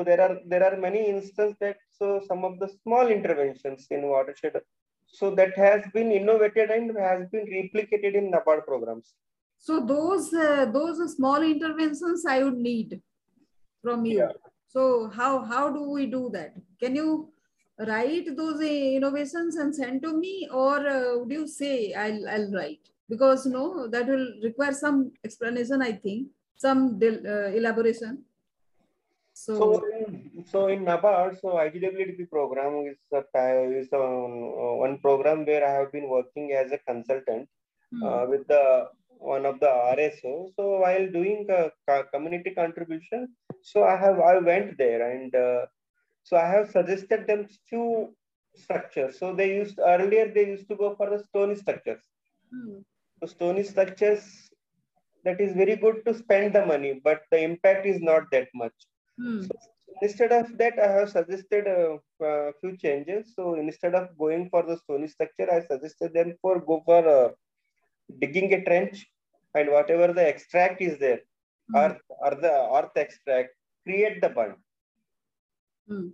So there are there are many instances that so some of the small interventions in watershed, so that has been innovated and has been replicated in NABARD programs. so those uh, those small interventions I would need from you. Yeah. So how how do we do that? Can you write those uh, innovations and send to me, or uh, would you say I'll I'll write? Because no, that will require some explanation. I think some uh, elaboration. So, So, in- so in NABARD, so IGWDP program is a, is a, uh, one program where I have been working as a consultant hmm, uh, with the one of the RSO. So while doing a community contribution, so I have I went there and uh, so I have suggested them few structures. So they used earlier they used to go for the stony structures. hmm, So stony structures that is very good to spend the money, but the impact is not that much. Hmm, So instead of that, I have suggested a, uh few changes. So instead of going for the stony structure, I suggested them for go for uh, digging a trench and whatever the extract is there, hmm, earth or the earth extract, create the bund. hmm.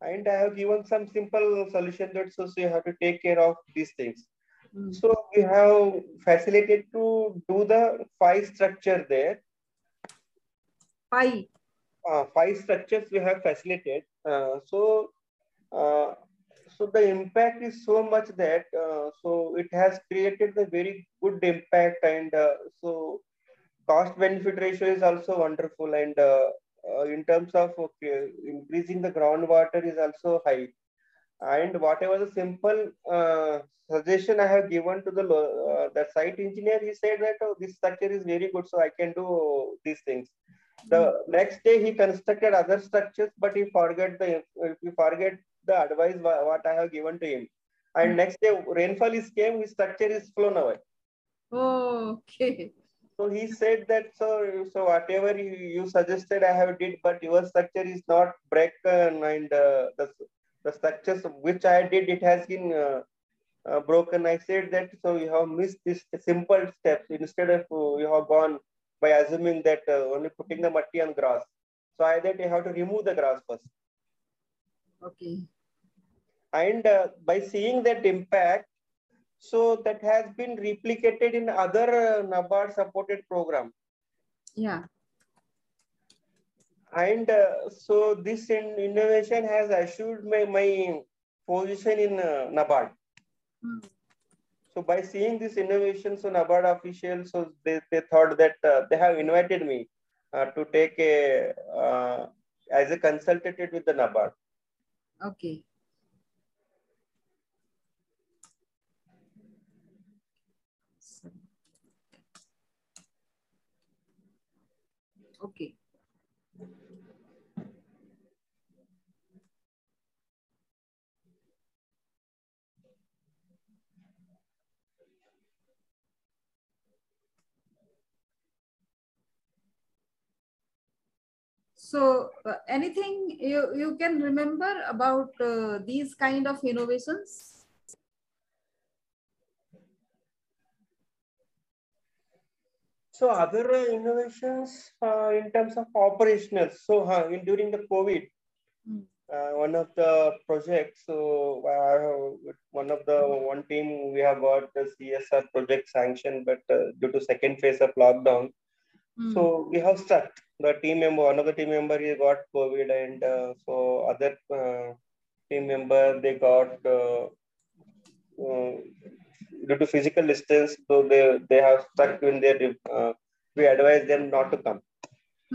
And I have given some simple solution that so, so you have to take care of these things. hmm. So we have facilitated to do the five structure there. Pi. Uh, five structures we have facilitated. Uh, so, uh, so the impact is so much that uh, so it has created a very good impact, and uh, so cost benefit ratio is also wonderful, and uh, in terms of okay, increasing the groundwater is also high. And whatever the simple suggestion I have given to the the site engineer, he said that oh, this structure is very good, so I can do these things the next day he constructed other structures but he forgot the he forget the advice what i have given to him. And next day rainfall is came his structure is flown away. Okay. so he said that so so whatever you, you suggested i have did but your structure is not broken and uh, the, the structures which i did it has been uh, uh, broken. I said that so you have missed this simple steps. Instead of uh, you have gone by assuming that uh, only putting the matti on grass so i that you have to remove the grass first Okay. and uh, by seeing that impact so that has been replicated in other uh, nabard supported program Yeah. And uh, so this in innovation has assured my, my position in uh, NABARD. Hmm. So by seeing this innovation, so NABARD officials, so they, they thought that uh, they have invited me uh, to take a, uh, as a consultant with the NABARD. Okay. Okay. So uh, anything you, you can remember about uh, these kind of innovations? So other uh, innovations uh, in terms of operational. So uh, in, during the COVID, Hmm. uh, one of the projects, so uh, one of the one team we have got the CSR project sanctioned, but uh, due to second phase of lockdown, Hmm. so we have stuck. The team member, one of the team member, he got COVID, and uh, so other uh, team member they got uh, uh, due to physical distance, so they they have stuck in their. Uh, we advise them not to come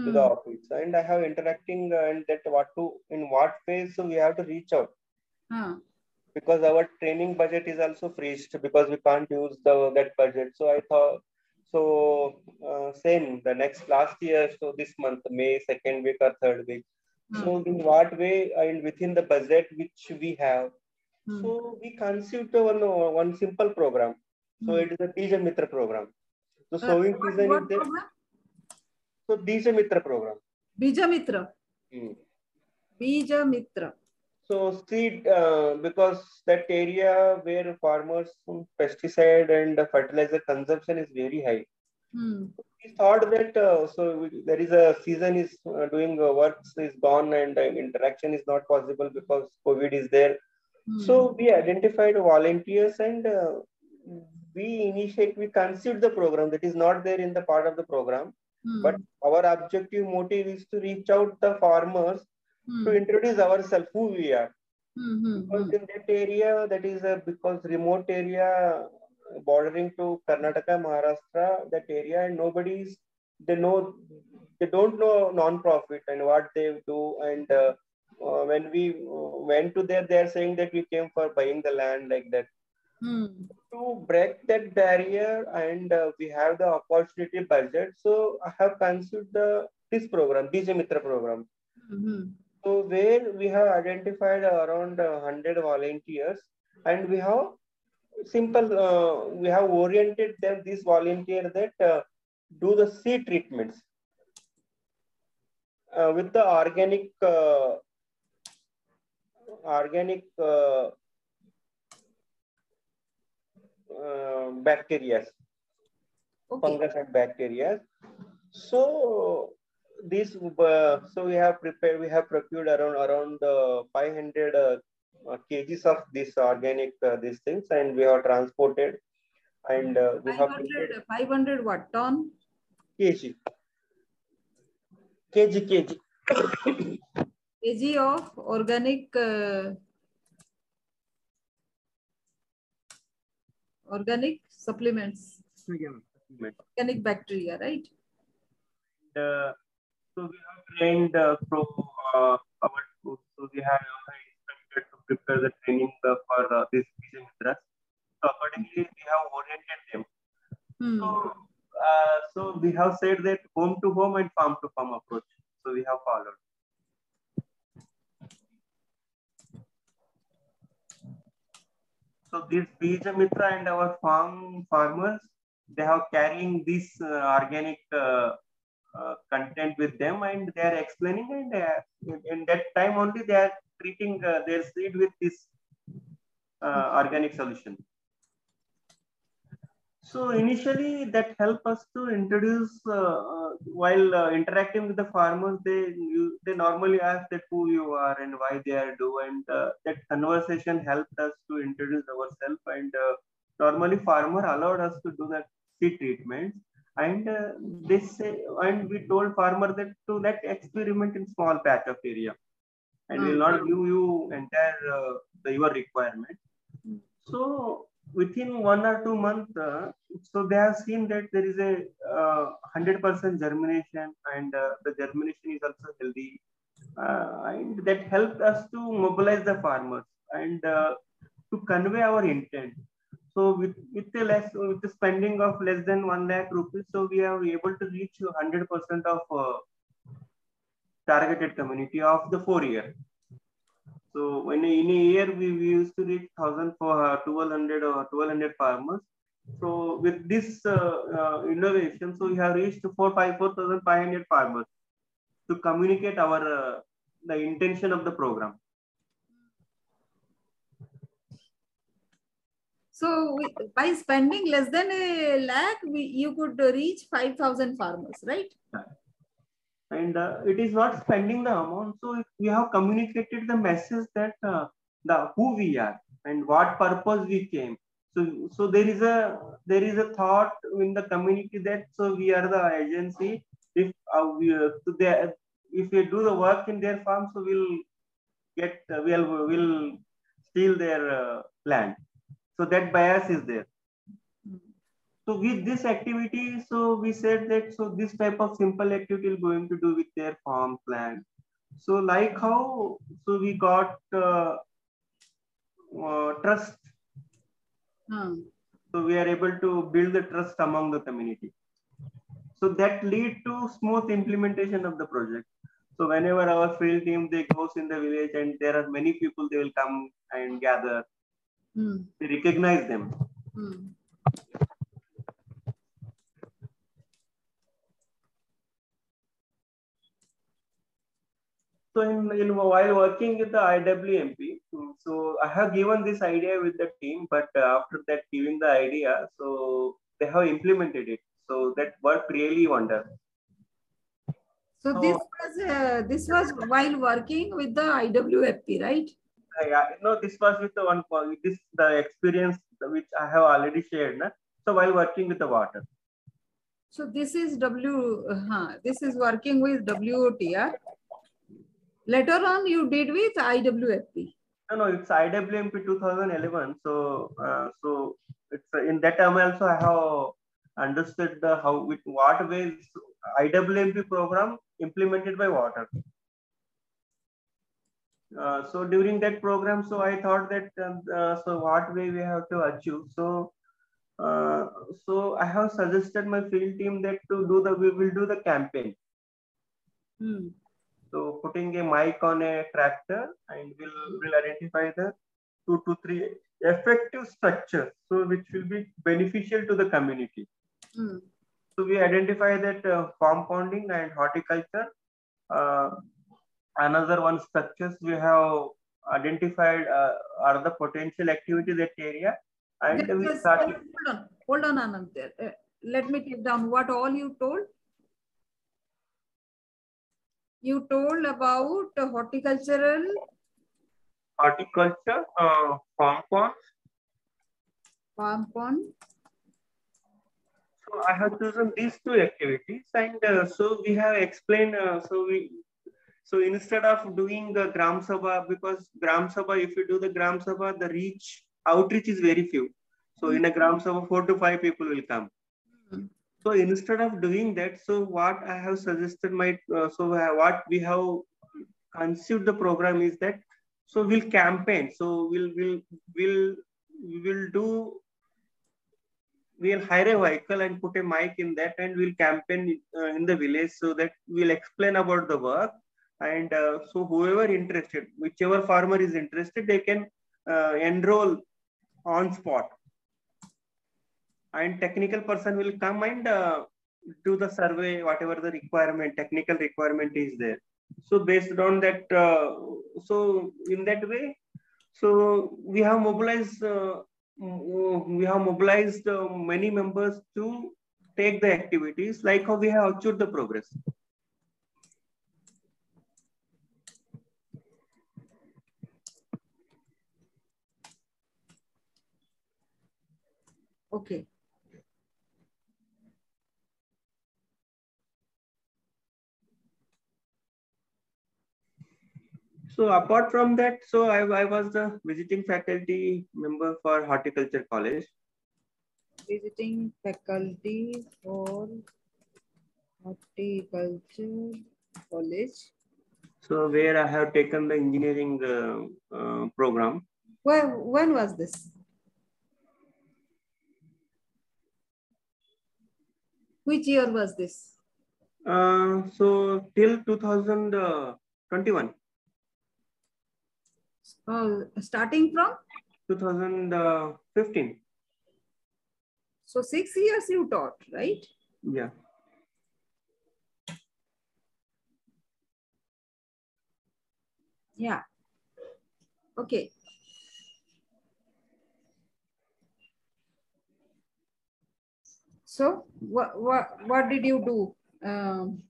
to the Hmm. office, and I have interacting uh, and that what to in what phase so we have to reach out Huh. because our training budget is also freezed because we can't use the that budget. So I thought so uh, same the next last year so this month May second week or third week. Hmm. So in what way and within the budget which we have, Hmm. so we conceived one one simple program. So Hmm. it is a Bija Mitra program. So Uh, sowing what, season what is there. So Bija Mitra program. Bija Mitra. Hmm. Bija Mitra. So seed uh, because that area where farmers pesticide and fertilizer consumption is very high. Hmm. We thought that uh, so there is a season is uh, doing uh, works is gone and uh, interaction is not possible because COVID is there. Hmm. So we identified volunteers and uh, we initiate we conceived the program that is not there in the part of the program. Hmm. But our objective motive is to reach out the farmers Hmm. to introduce ourselves who we are. Hmm. Hmm. Because Hmm. in that area, that is a because remote area bordering to Karnataka, Maharashtra, that area, and nobody's they know they don't know non-profit and what they do. And uh, uh, when we uh, went to there, they are saying that we came for buying the land like that. Hmm. To break that barrier, and uh, we have the opportunity budget. So I have considered the this program, Bija Mitra program. Hmm. So where we have identified around uh, 100 volunteers and we have simple, uh, we have oriented them, these volunteers that uh, do the seed treatments uh, with the organic, uh, organic uh, uh, bacteria, Okay. fungus and bacteria. So this uh, so we have prepared we have procured around around uh, 500 uh, uh, kgs of this organic uh, these things and we have transported and uh, we have 500, 500 what? Ton? kg kg kg kg of organic uh, organic supplements, organic bacteria, right? uh, so we have trained uh, from uh, our schools. So we have also instructed to prepare the training uh, for uh, this Bija Mitras. So accordingly, we have oriented them. Hmm. So, uh, so we have said that home to home and farm to farm approach. So we have followed. So this Bija Mitra and our farm farmers, they have carrying this uh, organic uh, uh, content with them and they are explaining and uh, in, that time only they are treating uh, their seed with this uh, organic solution. So initially that helped us to introduce uh, while interacting with the farmers, they they normally ask that who you are and why they are do, and that conversation helped us to introduce ourselves. And normally farmer allowed us to do that seed treatment, And uh, this and we told farmer that to let experiment in small patch of area, and mm. will not give you entire uh, the, your requirement. Mm. So within one or two months, uh, so they have seen that there is a uh, hundred percent germination, and uh, the germination is also healthy, uh, and that helped us to mobilize the farmers and uh, to convey our intent. So with with the less with the spending of less than one lakh rupees, so we are able to reach hundred percent of uh, targeted community of the four year. So when in a year we, we used to reach thousand for uh, 1200 or 1200 farmers. So with this uh, uh, innovation, so we have reached four five four thousand five hundred farmers to communicate our uh, the intention of the program. So we, by spending less than a lakh, we, you could reach 5,000 farmers, right? And uh, it is not spending the amount. So we have communicated the message that uh, the who we are and what purpose we came. So, so there is a there is a thought in the community that so we are the agency. If uh, we uh, they, if we do the work in their farm, so we'll get uh, we'll will steal their uh, land. So that bias is there. So with this activity, so we said that so this type of simple activity is going to do with their farm plan. So like how so we got uh, uh, trust. Hmm. So we are able to build the trust among the community. So that lead to smooth implementation of the project. So whenever our field team they goes in the village and there are many people, they will come and gather Mm. We recognize them. Mm. So in, in while working with the IWMP, so I have given this idea with the team, but uh, after that giving the idea, so they have implemented it. So that worked really wonder. So, so this was uh, this was while working with the IWFP, right? Yeah, no, this was with the one this the experience which I have already shared. Na? So while working with the WOTR. So this is W. Uh, this is working with WOTR. Later on, you did with IWFP. No, no, it's IWMP 2011. So, uh, so it's uh, in that time also I have understood the how with what ways IWMP program implemented by WOTR. Uh, so during that program, so I thought that um, uh, so what way we have to achieve. So uh, so I have suggested my field team that to do the we will do the campaign. Hmm. So putting a mic on a tractor and we'll will identify the two to three effective structures, so which will be beneficial to the community. Hmm. So we identify that uh, compounding and horticulture uh, another one structures we have identified uh, are the potential activity that area and yes, we started hold on hold on Anand. Uh, let me take down what all you told. You told about uh, horticultural. Horticulture uh, farm pond farm pond so i have chosen these two activities and uh, so we have explained uh, so we so instead of doing the Gram Sabha, because Gram Sabha, if you do the Gram Sabha, the reach, outreach is very few. So in a Gram Sabha, four to five people will come. Mm-hmm. So instead of doing that, so what I have suggested my, uh, so what we have conceived the program is that, so we'll campaign. So we'll, we'll, we'll, we'll do we'll hire a vehicle and put a mic in that and we'll campaign uh, in the village so that we'll explain about the work and uh, so whoever interested whichever farmer is interested they can uh, enroll on spot. And technical person will come and uh, do the survey whatever the requirement technical requirement is there. So based on that uh, so in that way so we have mobilized uh, we have mobilized uh, many members to take the activities like how we have achieved the progress Okay. So apart from that, so I, I was the visiting faculty member for Horticulture College. Visiting faculty for Horticulture College. So where I have taken the engineering uh, uh, program. When, when was this? Which year was this? Uh, so till 2021. Uh, starting from? 2015. So six years you taught, right? Yeah. Yeah. Okay. So what what what did you do? Um,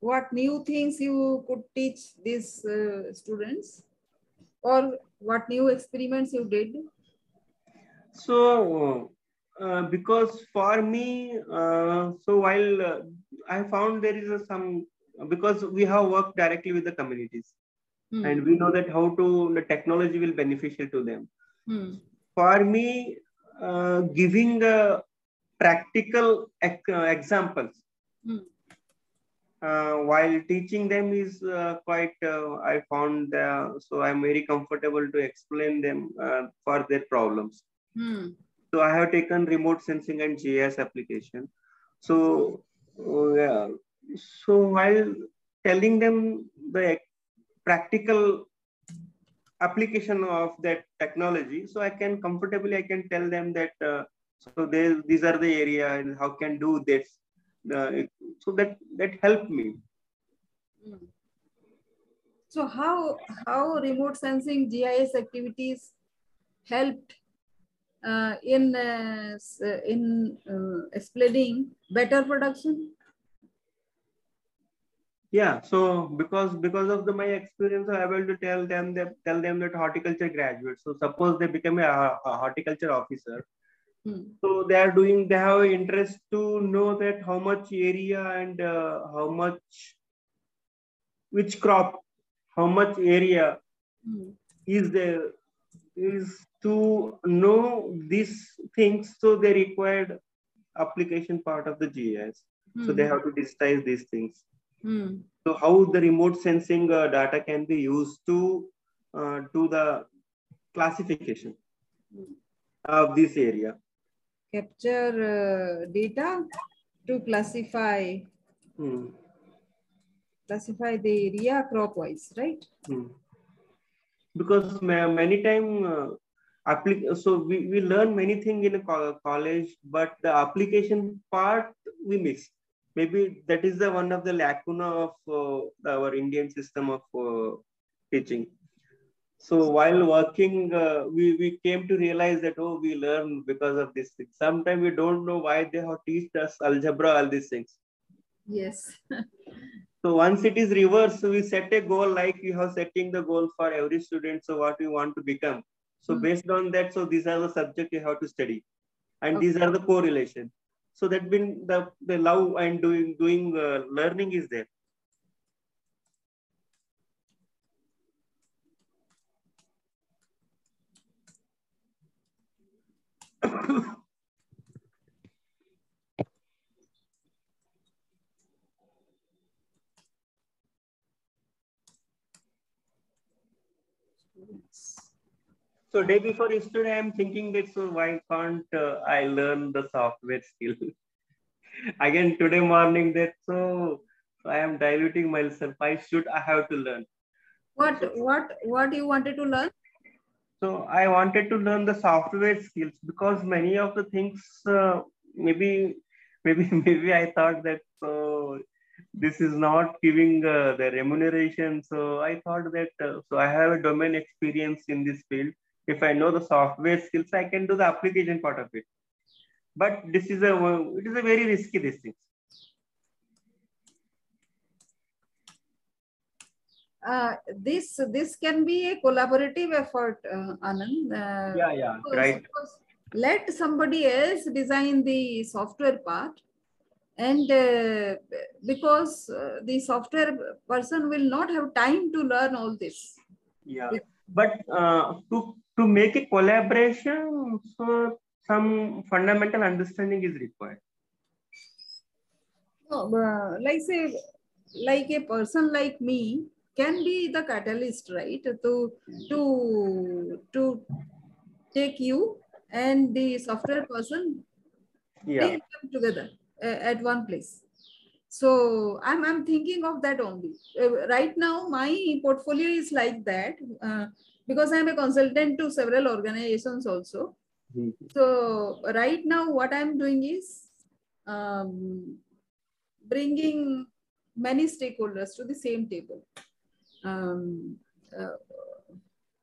what new things you could teach these uh, students, or what new experiments you did? So uh, because for me, uh, so while uh, I found there is a, some because we have worked directly with the communities Hmm. and we know that how to the technology will beneficial to them Hmm. for me uh, giving uh, practical uh, examples uh, while teaching them is uh, quite uh, i found uh, so i'm very comfortable to explain them uh, for their problems Hmm. so i have taken remote sensing and GIS application so uh, yeah. so while telling them the practical application of that technology so i can comfortably i can tell them that uh, so there, these are the area and how can do this uh, so that that helped me Hmm. So how how remote sensing GIS activities helped uh, in uh, in uh, explaining better production? Yeah so because because of the my experience i'm able to tell them that tell them that horticulture graduates so suppose they become a, a horticulture officer Hmm. so they are doing they have interest to know that how much area and uh, how much which crop how much area Hmm. is there is to know these things so they required application part of the gis so they Hmm. have to digitize these things Hmm. so how the remote sensing uh, data can be used to uh, do the classification of this area Capture uh, data to classify Hmm. classify the area crop wise, right? Hmm. because many time uh, so we, we learn many things in a co- college but the application part we miss maybe that is the one of the lacuna of uh, our indian system of uh, teaching so while working uh, we, we came to realize that oh we learn because of this thing sometimes we don't know why they have teach us algebra all these things Yes. so once it is reversed, we set a goal like you have setting the goal for every student. So what we want to become. So Hmm. based on that, so these are the subject you have to study, and Okay. these are the correlation. So that been the the love and doing doing uh, learning is there. So day before yesterday, I'm thinking that so why can't uh, I learn the software skill? Again today morning that so I am diluting myself. I should I have to learn. What what what you wanted to learn? So I wanted to learn the software skills because many of the things uh, maybe maybe maybe I thought that so this is not giving uh, the remuneration. So I thought that uh, so I have a domain experience in this field. If I know the software skills, I can do the application part of it. But this is a it is a very risky this thing. Uh, this this can be a collaborative effort, uh, Anand. Uh, Yeah, yeah, right. let somebody else design the software part and uh, because uh, the software person will not have time to learn all this yeah but uh, to to make a collaboration so some fundamental understanding is required no, uh, like say like a person like me can be the catalyst right to to to take you and the software person yeah together uh, at one place. So I'm, I'm thinking of that only. Uh, right now, my portfolio is like that uh, because I'm a consultant to several organizations also. Mm-hmm. So right now, what I'm doing is um, bringing many stakeholders to the same table. Um, uh,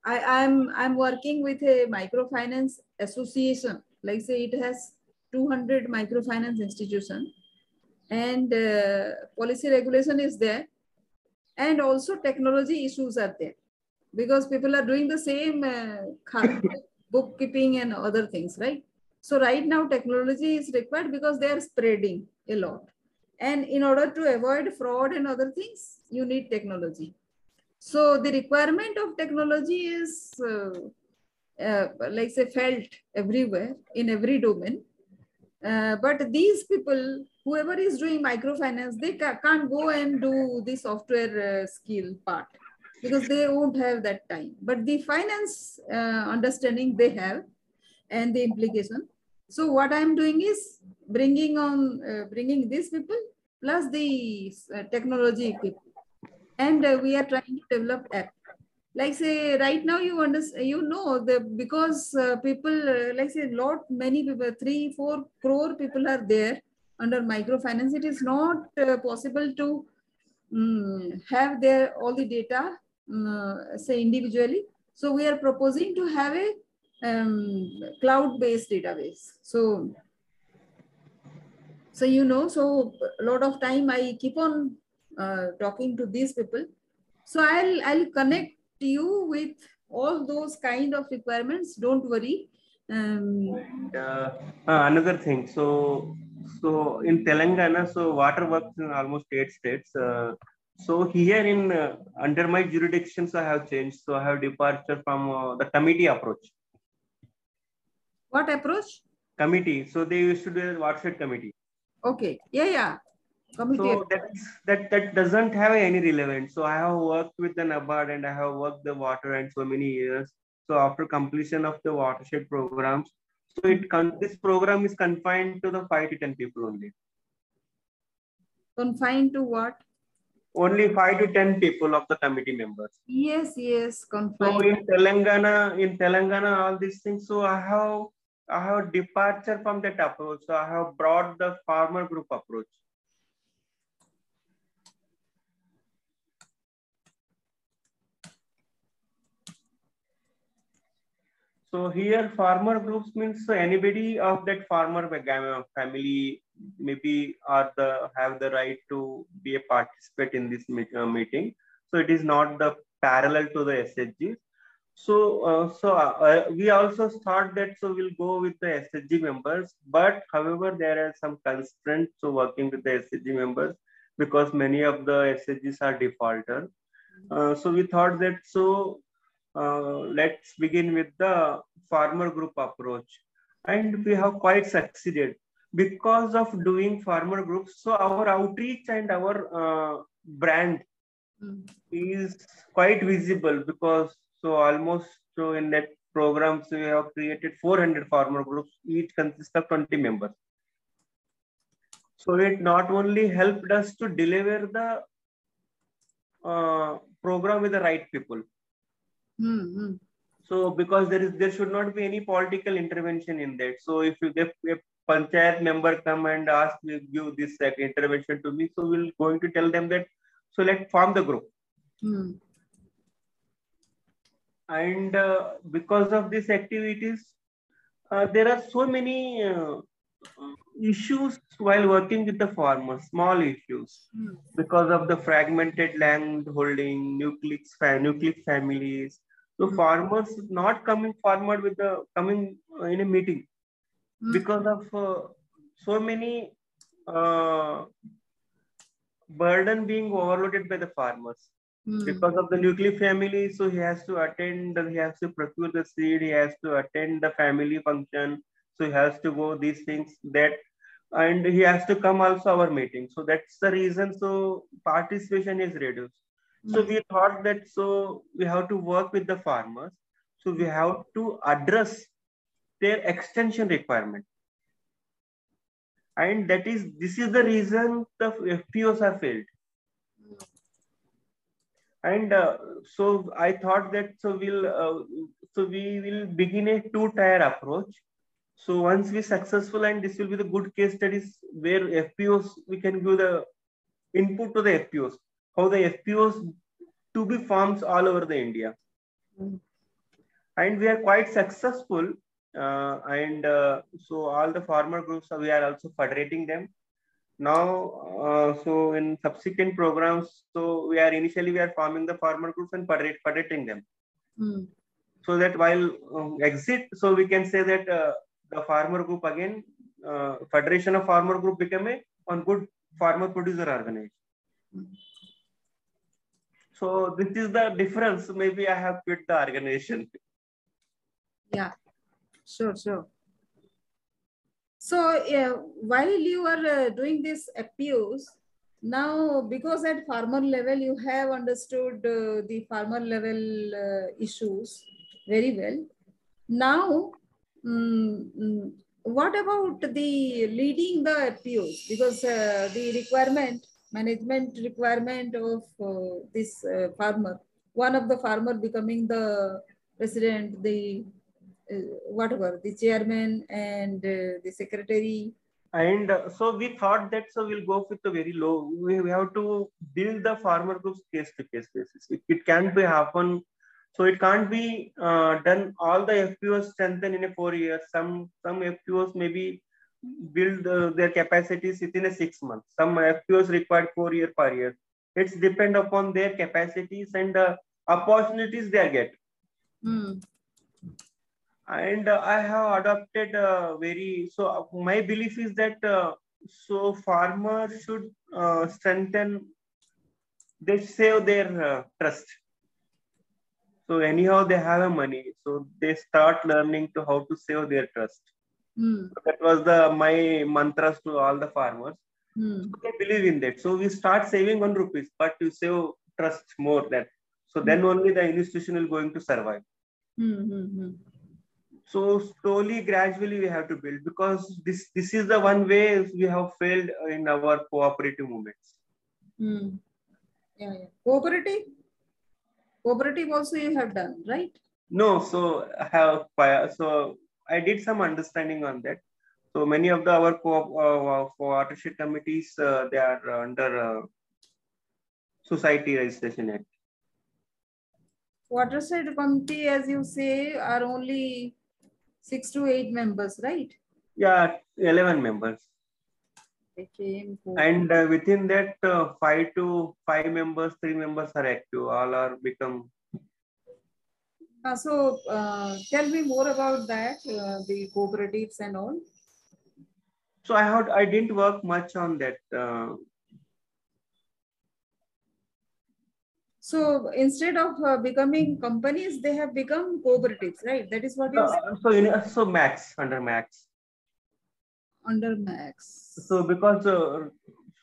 I, am I'm, I'm working with a microfinance association. Like say it has 200 microfinance institution and uh, policy regulation is there and also technology issues are there because people are doing the same uh, bookkeeping and other things right? So right now technology is required because they are spreading a lot. And in order to avoid fraud and other things you need technology. So the requirement of technology is uh, uh, like say felt everywhere in every domain. Uh, but these people, whoever is doing microfinance, they ca can't go and do the software uh, skill part because they won't have that time. But the finance uh, understanding they have and the implication. So what I'm doing is bringing on, uh, bringing these people plus the uh, technology people. And we are trying to develop app like say right now you understand you know the because uh, people uh, like say lot many people three four crore people are there under microfinance it is not uh, possible to um, have their all the data say individually. So we are proposing to have a um, cloud based database. So so you know so a lot of time i keep on uh, talking to these people. So i'll i'll connect you with all those kind of requirements. Don't worry. Um, and, uh, another thing. So so in telangana so WOTR works in almost eight states. Uh, so here in uh, under my jurisdictions, i have changed so i have departure from uh, the committee approach what approach committee so they used to do a watershed committee okay yeah yeah Committee. So that, that that doesn't have any relevance. So I have worked with the NABARD and I have worked the WOTR and so many years. So after completion of the watershed programs, so it con this program is confined to the five to ten people only. Confined to what? Only five to ten people of the committee members. Yes, yes, confined. So in Telangana, in Telangana, all these things. So I have I have departure from that approach. So I have brought the farmer group approach. So here farmer groups means anybody of that farmer family maybe are the have the right to be a participant in this uh, meeting. So it is not the parallel to the SHG. So uh, so uh, uh, we also thought that so we'll go with the SHG members, but however there are some constraints to working with the SHG members because many of the SHGs are defaulter. Uh, so we thought that so uh, let's begin with the farmer group approach. And we have quite succeeded because of doing farmer groups. So our outreach and our uh, brand mm. is quite visible because so almost so in that programs we have created 400 farmer groups, each consists of 20 members. So it not only helped us to deliver the uh, program with the right people, Mm-hmm. So because there is there should not be any political intervention in that. So if you if a panchayat member come and ask me give this intervention to me, so we'll going to tell them that so let's form the group. Mm. And uh, because of these activities, uh, there are so many uh, issues while working with the farmers, small issues, mm. because of the fragmented land holding, nucleic, nucleic families, so mm. farmers not coming forward with the coming in a meeting mm. because of uh, so many uh, burden being overloaded by the farmers Hmm. because of the nuclear family. So he has to attend, he has to procure the seed, he has to attend the family function. So he has to go these things that, and he has to come also our meeting. So that's the reason. So participation is reduced. So Hmm. we thought that so we have to work with the farmers. So we have to address their extension requirement. And that is this is the reason the FPOs are failed. And uh, so I thought that so we'll uh, so we will begin a two-tier approach. So once we successful and this will be the good case studies where FPOs we can give the input to the FPOs, how the FPOs to be forms all over the India. Hmm. And we are quite successful. Uh, and uh, so all the farmer groups we are also federating them. Now uh, so in subsequent programs so we are initially we are forming the farmer groups and federate, federating them. Hmm. so that while um, exit so we can say that uh, the farmer group again uh, federation of farmer group become a on good farmer producer organization. Hmm. so this is the difference. Maybe i have quit the organization. Yeah, sure, sure. So while you are uh, doing this FPOs, now because at farmer level you have understood uh, the farmer level uh, issues very well. Now, mm, what about the leading the FPOs? Because uh, the requirement, management requirement of uh, this uh, farmer, one of the farmer becoming the president, the whatever, the chairman and uh, the secretary. And uh, so we thought that so we'll go with the very low. We, we have to build the farmer groups case to case basis. It, it can't be happen. So it can't be uh, done all the FPOs strengthen in a four years. Some some FPOs maybe build uh, their capacities within a six months. Some FPOs require four year per year. It's depend upon their capacities and uh, opportunities they get. Hmm. And i have adopted uh, very so uh, my belief is that uh, so farmers should uh, strengthen they save their uh, trust. So anyhow they have a money. So they start learning to how to save their trust. Hmm. that was the my mantras to all the farmers. Hmm. they believe in that. So we start saving one rupees but you save trust more than so then only the institution will going to survive. Hmm. So slowly gradually we have to build because this this is the one way we have failed in our cooperative movements Hmm. Yeah, yeah. Cooperative. Cooperative also you have done, right? no so i have so i did some understanding on that so many of the our co uh, watershed committees uh, they are under uh, society registration act Watershed committee, as you say, are only six to eight members, right? yeah 11 members They came for- and uh, within that uh, five to five members three members are active all are become Uh, so uh, tell me more about that, uh, the cooperatives and all. so i had i didn't work much on that So instead of uh, becoming companies, they have become cooperatives, right? That is what you said Uh, so you know, so MACS under MACS. under MACS. So because uh,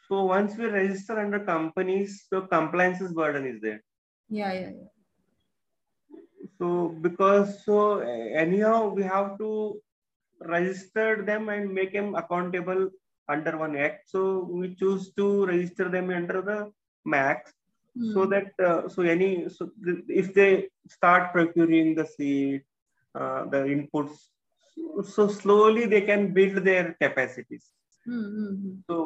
so once we register under companies, so compliances burden is there. Yeah, yeah, yeah. So because so anyhow we have to register them and make them accountable under one act. So we choose to register them under the MACS so Hmm. that uh, so any so th- if they start procuring the seed, uh, the inputs, so, slowly they can build their capacities. Hmm, hmm, hmm. so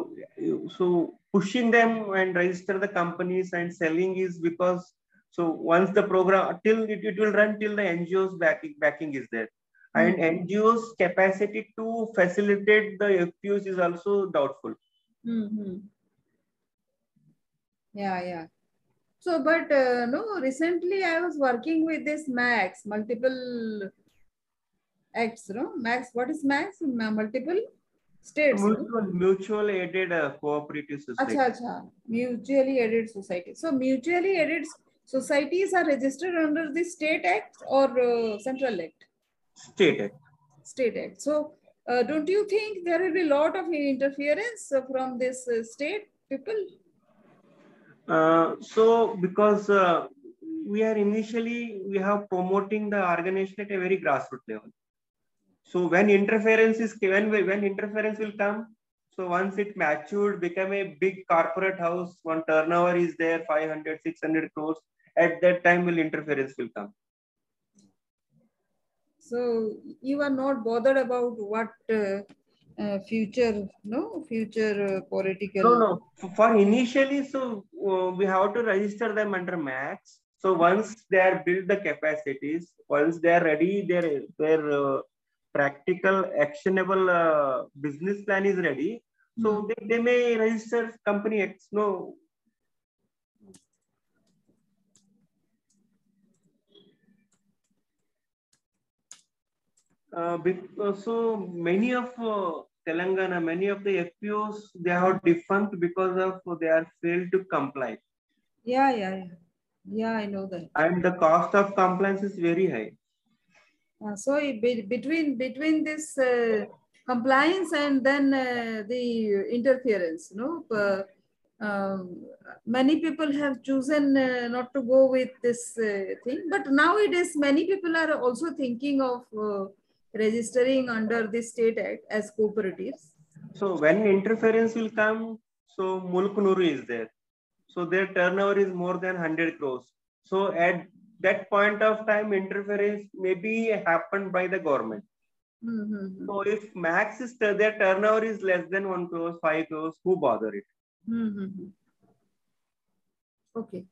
so pushing them and register the companies and selling is because so once the program till it, it will run till the ngos backing backing is there and ngos capacity to facilitate the fpos is also doubtful Hmm, hmm. Yeah, yeah. So, but uh, no, recently I was working with this MACS, multiple acts, no? MACS, what is MACS? Multiple? states. no? Mutual, mutual aided uh, cooperative society. Acha, acha. Mutually aided society. So mutually aided societies are registered under the state act or uh, central act? State act. State act. So uh, don't you think there will be a lot of interference from this uh, state people? Uh, so because uh, we are initially we have promoting the organization at a very grassroots level. So when interference is when when interference will come, so once it matured, become a big corporate house, one turnover is there, 500, 600 crores. At that time, will interference will come. So you are not bothered about what uh, uh, future, no, future uh, political. No, no. For- initially, so uh, we have to register them under MACS. So once they are built the capacities, once they are ready, their their uh, practical actionable uh, business plan is ready. So they, they may register company X. No. Uh, uh, so many of uh, Telangana, many of the FPOs, they are defunct because of they are failed to comply. Yeah, yeah, yeah. Yeah, I know that. And the cost of compliance is very high. Uh, so be, between between this uh, compliance and then uh, the interference, no, um, many people have chosen uh, not to go with this uh, thing. But nowadays, many people are also thinking of uh, registering under the state act as cooperatives. So when interference will come, so Mulkanoor is there. So their turnover is more than 100 crores. So at that point of time, interference may be happened by the government. Mm-hmm. So if MACS is their turnover is less than 1 crores, 5 crores, who bother it? Mm-hmm. Okay.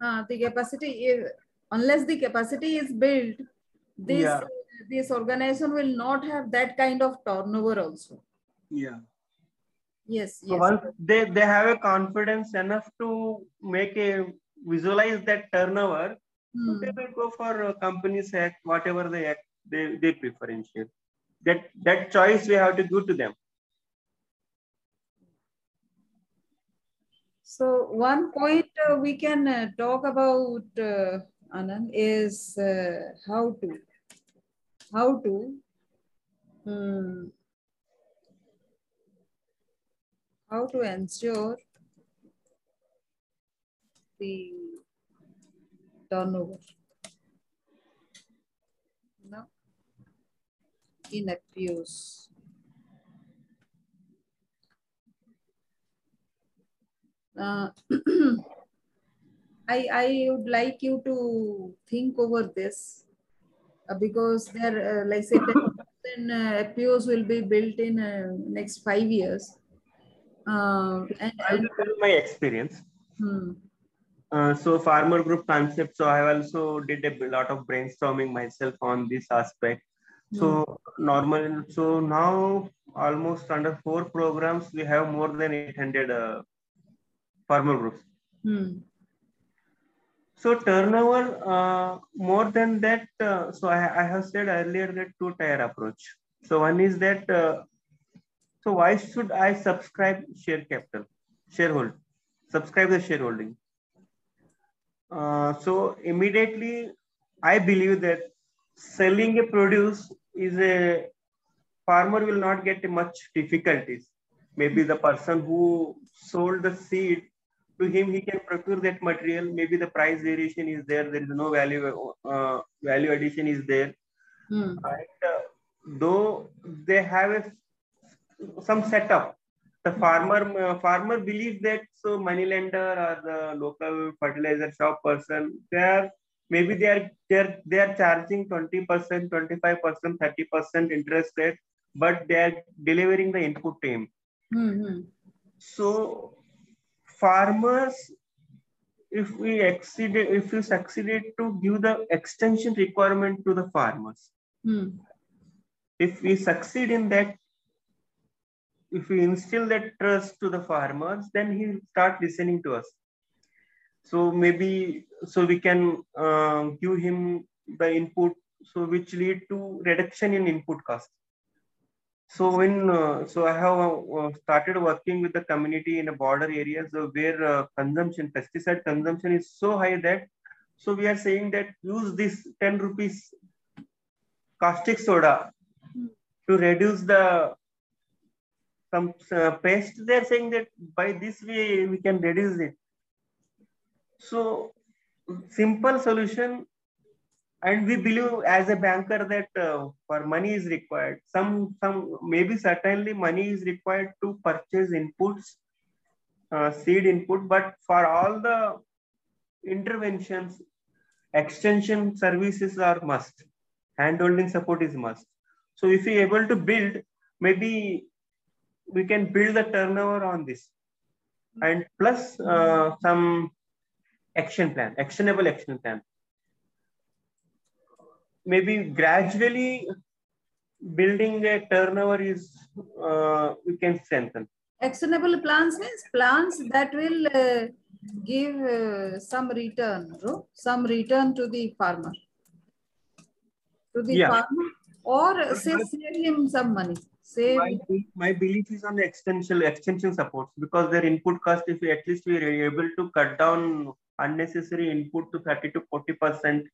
Uh, the capacity, is, unless the capacity is built, this Yeah. this organization will not have that kind of turnover also. Yeah. Yes, yes. once they, they have a confidence enough to make a visualize that turnover, so Hmm. they will go for uh, companies act, whatever they act, they, they preferentiate. That that choice we have to give to them. So one point uh, we can uh, talk about, uh, Anand, is uh, how to, how to, hmm, how to ensure the turnover. No, in FPOs. Uh, I, I would like you to think over this because there, uh, like say, 10,000 uh, FPOs will be built in uh, next five years. Uh, and, I will tell my experience. hmm, Uh, so farmer group concept. So I also did a lot of brainstorming myself on this aspect. So normal. So now almost under four programs, we have more than 800 uh, farmer groups. hmm, So turnover, uh, more than that, uh, so I, I have said earlier that two tier approach. So one is that, uh, so why should I subscribe share capital, sharehold, subscribe the shareholding? Uh, so immediately, I believe that selling a produce is a farmer will not get much difficulties. Maybe the person who sold the seed to him he can procure that material. Maybe the price variation is there. There is no value uh, value addition is there. Hmm, and uh, though they have a, some setup. The farmer uh, farmer believes that so money lender or the local fertilizer shop person they are maybe they are they are, they are charging 20% 25% 30% interest rate but they are delivering the input to him. Hmm, hmm. so farmers, if we exceeded, if we succeeded to give the extension requirement to the farmers, Hmm. if we succeed in that, if we instill that trust to the farmers, then he will start listening to us. So maybe so we can uh, give him the input, so which lead to reduction in input cost. So when uh, so I have uh, started working with the community in the border areas where uh, consumption, pesticide consumption is so high that so we are saying that use this 10 rupees caustic soda to reduce the some uh, pest. They're saying that by this way we can reduce it. So simple solution and we believe as a banker that uh, for money is required. Some some maybe certainly money is required to purchase inputs uh, seed input but for all the interventions extension services are must. Handholding support is must. So if we able to build maybe we can build the turnover on this. And plus uh, some action plan actionable action plan maybe gradually building a turnover is uh, we can strengthen. Actionable plans means plans that will uh, give uh, some return, bro, some return to the farmer, to the yeah. farmer, or say save him some money. Save. My, my belief is on the extension extension supports because their input cost, if we, at least we are able to cut down unnecessary input to 30 to 40 percent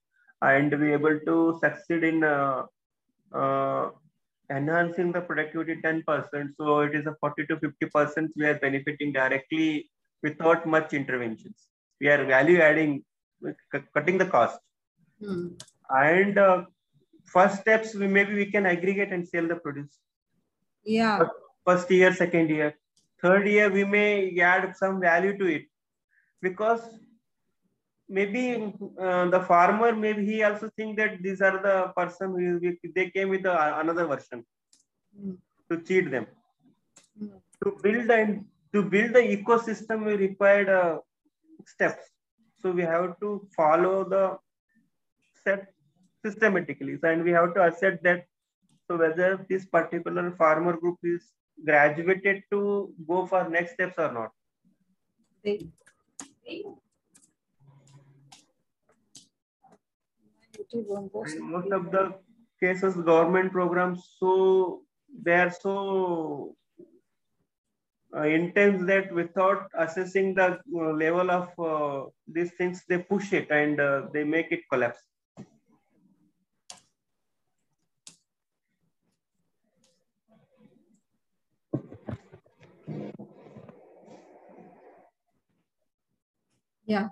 and be able to succeed in uh, uh, enhancing the productivity 10%. So it is a 40 to 50% we are benefiting directly without much interventions. We are value adding, cutting the cost. Hmm. And uh, first steps, we maybe we can aggregate and sell the produce. Yeah. First year, second year. Third year, we may add some value to it because maybe uh, the farmer maybe he also think that these are the person who they came with the, another version mm. to cheat them mm. to build and to build the ecosystem we required uh, steps so we have to follow the set systematically and we have to accept that so whether this particular farmer group is graduated to go for next steps or not most of the cases government programs so they are so uh, intense that without assessing the uh, level of uh, these things they push it and uh, they make it collapse. Yeah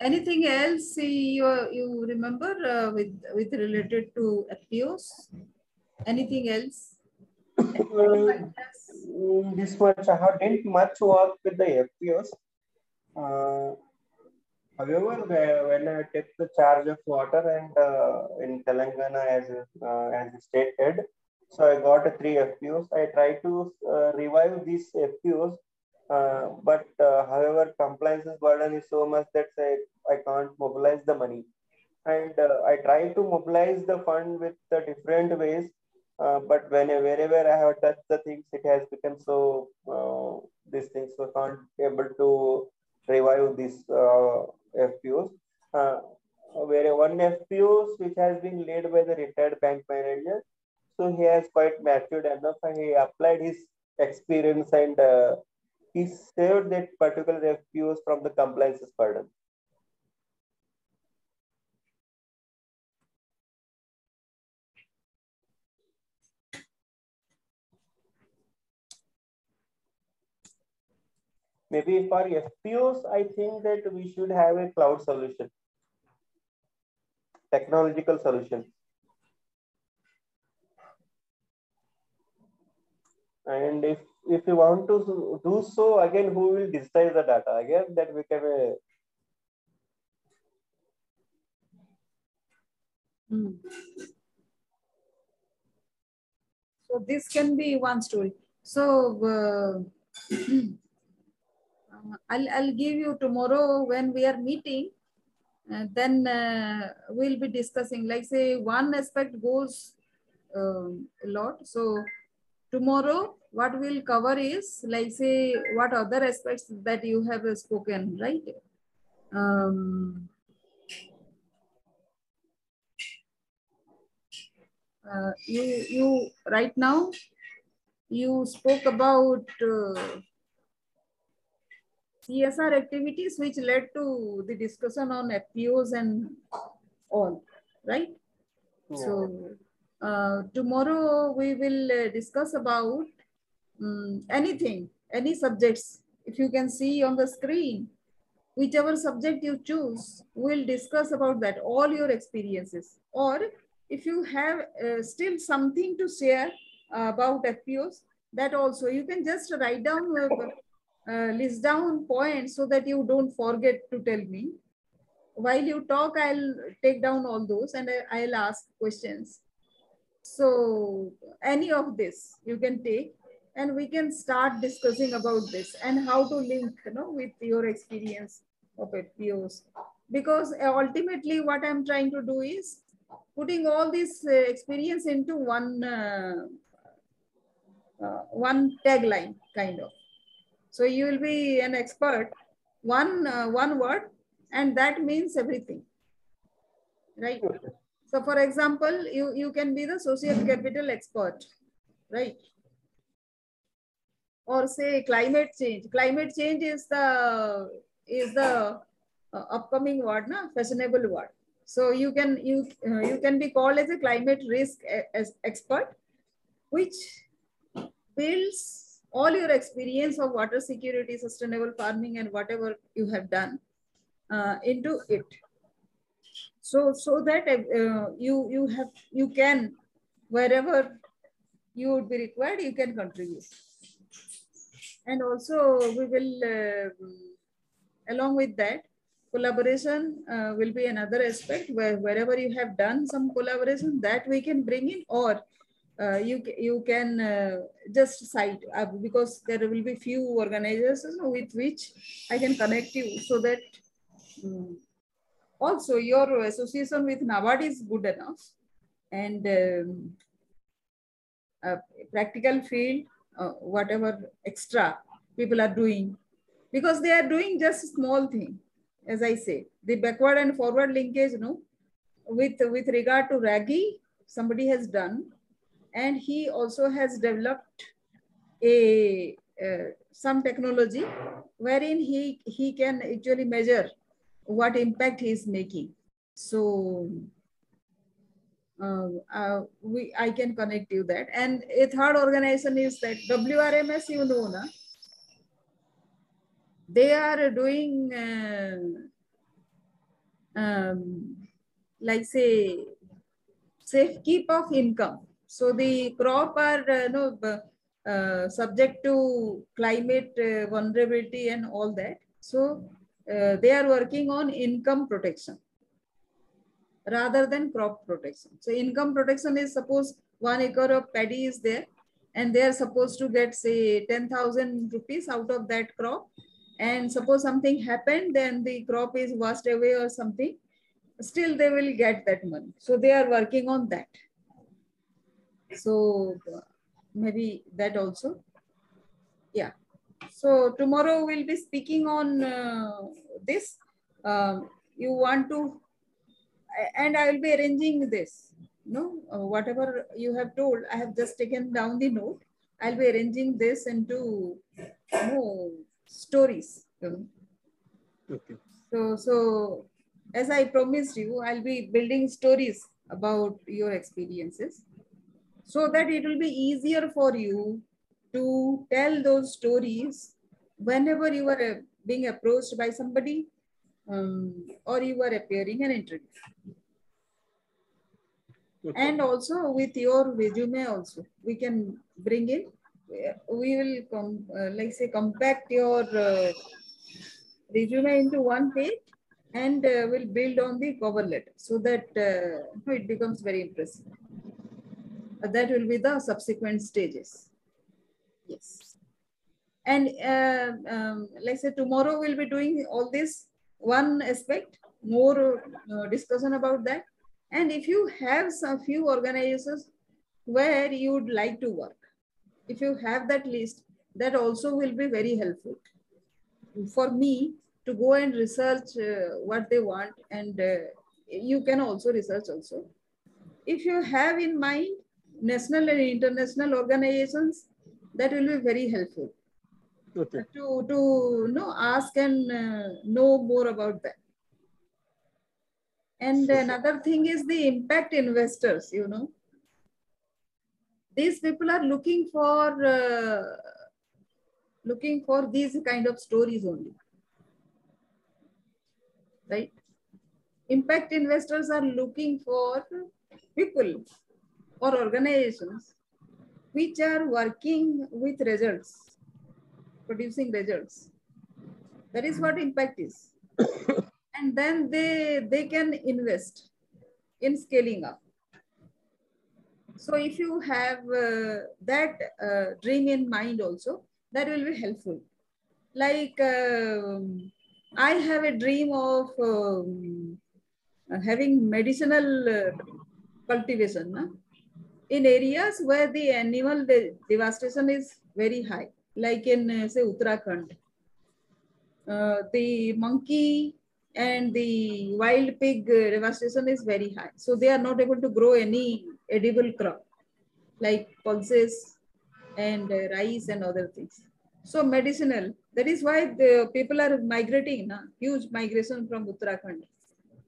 anything else you, you remember uh, with, with related to FPOs? Anything else? Um, this much, I have done much work with the FPOs. Uh, however, when I take the charge of WOTR and uh, in Telangana as uh, as a state head, so I got three FPOs. I try to uh, revive these FPOs uh, but uh, however, compliance burden is so much that I, I can't mobilize the money. And uh, I try to mobilize the fund with the different ways. Uh, but when wherever I have touched the things, it has become so uh, these things so can't able to revive these FPOs. where one FPOs which has been led by the retired bank manager, so he has quite matured enough and he applied his experience and he saved that particular FPOs from the compliances burden. Maybe for FPOs, I think that we should have a cloud solution, technological solution. And if if you want to do so, again, who will digitize the data? Again, that became a Hmm. So this can be one story. So uh, I'll, I'll give you tomorrow when we are meeting, uh, then uh, we'll be discussing like say one aspect goes um, a lot. So tomorrow what we'll cover is like say what other aspects that you have spoken, right? Um, uh, you you right now you spoke about uh, CSR activities which led to the discussion on FPOs and all, right? Yeah. So uh, tomorrow we will uh, discuss about um, anything, any subjects. If you can see on the screen, whichever subject you choose, we'll discuss about that, all your experiences. Or if you have uh, still something to share uh, about FPOs, that also you can just write down, uh, uh, list down points so that you don't forget to tell me. While you talk, I'll take down all those and I'll ask questions. So any of this you can take and we can start discussing about this and how to link you know, with your experience of FPOs. Because ultimately what I'm trying to do is putting all this uh, experience into one uh, uh, one tagline kind of. So you will be an expert, one uh, one word, and that means everything, right? So for example, you, you can be the social capital expert, right? Or say climate change. Climate change is the is the uh, upcoming word, na? fashionable word. So you can you uh, you can be called as a climate risk as expert, which builds all your experience of water security, sustainable farming, and whatever you have done uh, into it so so that uh, you you have you can wherever you would be required you can contribute and also we will uh, along with that collaboration uh, will be another aspect where wherever you have done some collaboration that we can bring in or uh, you you can uh, just cite uh, because there will be few organizations with which I can connect you so that um, also your association with NABARD is good enough and um, practical field, uh, whatever extra people are doing, because they are doing just small thing, as I say, the backward and forward linkage, you know, with, with regard to RAGI, somebody has done, and he also has developed a uh, some technology wherein he he can actually measure what impact he is making. So we I can connect you that. And a third organization is that WRMS, you know, na? they are doing uh, um, like say safe keep of income. So the crop are uh, no, uh, subject to climate uh, vulnerability and all that. So uh, they are working on income protection rather than crop protection. So income protection is suppose one acre of paddy is there and they are supposed to get say 10,000 rupees out of that crop. And suppose something happened, then the crop is washed away or something, still they will get that money. So they are working on that. So maybe that also. Yeah. So tomorrow we'll be speaking on uh, this. Um, you want to, and I will be arranging this. No, uh, whatever you have told, I have just taken down the note. I'll be arranging this into you know, stories. Okay. So, so as I promised you, I'll be building stories about your experiences so that it will be easier for you to tell those stories whenever you are uh, being approached by somebody um, or you are appearing an interview. Okay. And also with your resume also, we can bring in, we will come, uh, like say compact your uh, resume into one page and uh, we'll build on the cover letter so that uh, it becomes very impressive. that will be the subsequent stages. Yes. And uh, um, let's say tomorrow we'll be doing all this one aspect, more uh, discussion about that. And if you have some few organizations where you would like to work, if you have that list, that also will be very helpful for me to go and research uh, what they want and uh, you can also research also. If you have in mind national and international organizations, that will be very helpful. Okay. To, to know, ask and uh, know more about that. And another thing is the impact investors, you know. These people are looking for uh, looking for these kind of stories only. Right? Impact investors are looking for people or organizations which are working with results, producing results. That is what impact is. and then they, they can invest in scaling up. So if you have uh, that uh, dream in mind also, that will be helpful. Like um, I have a dream of um, having medicinal uh, cultivation na? in areas where the animal de devastation is very high, like in uh, say Uttarakhand. Uh, the monkey and the wild pig devastation is very high. So they are not able to grow any edible crop like pulses and uh, rice and other things. So medicinal, that is why the people are migrating, na? huge migration from Uttarakhand.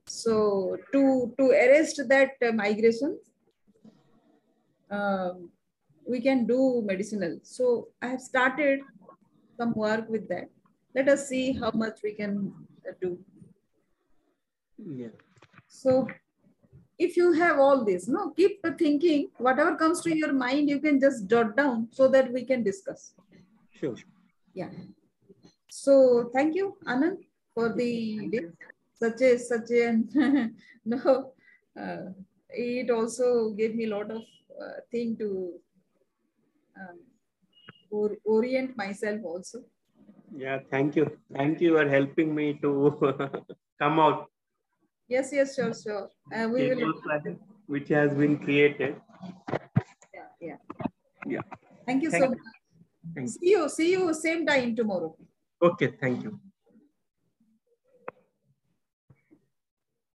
So to, to arrest that uh, migration, uh, we can do medicinal. So I have started some work with that. Let us see how much we can uh, do. Yeah. So if you have all this, no, keep thinking, whatever comes to your mind, you can just jot down so that we can discuss. Sure. Yeah. So thank you, Anand, for the such a such a no. Uh, it also gave me a lot of uh, thing to um, or, orient myself also. Yeah, thank you. Thank you for helping me to come out. Yes, yes, sure, sure. Uh, we will. Which has been created. Yeah, yeah. Yeah. Thank you thank so much. See you. See you same time tomorrow. Okay, thank you.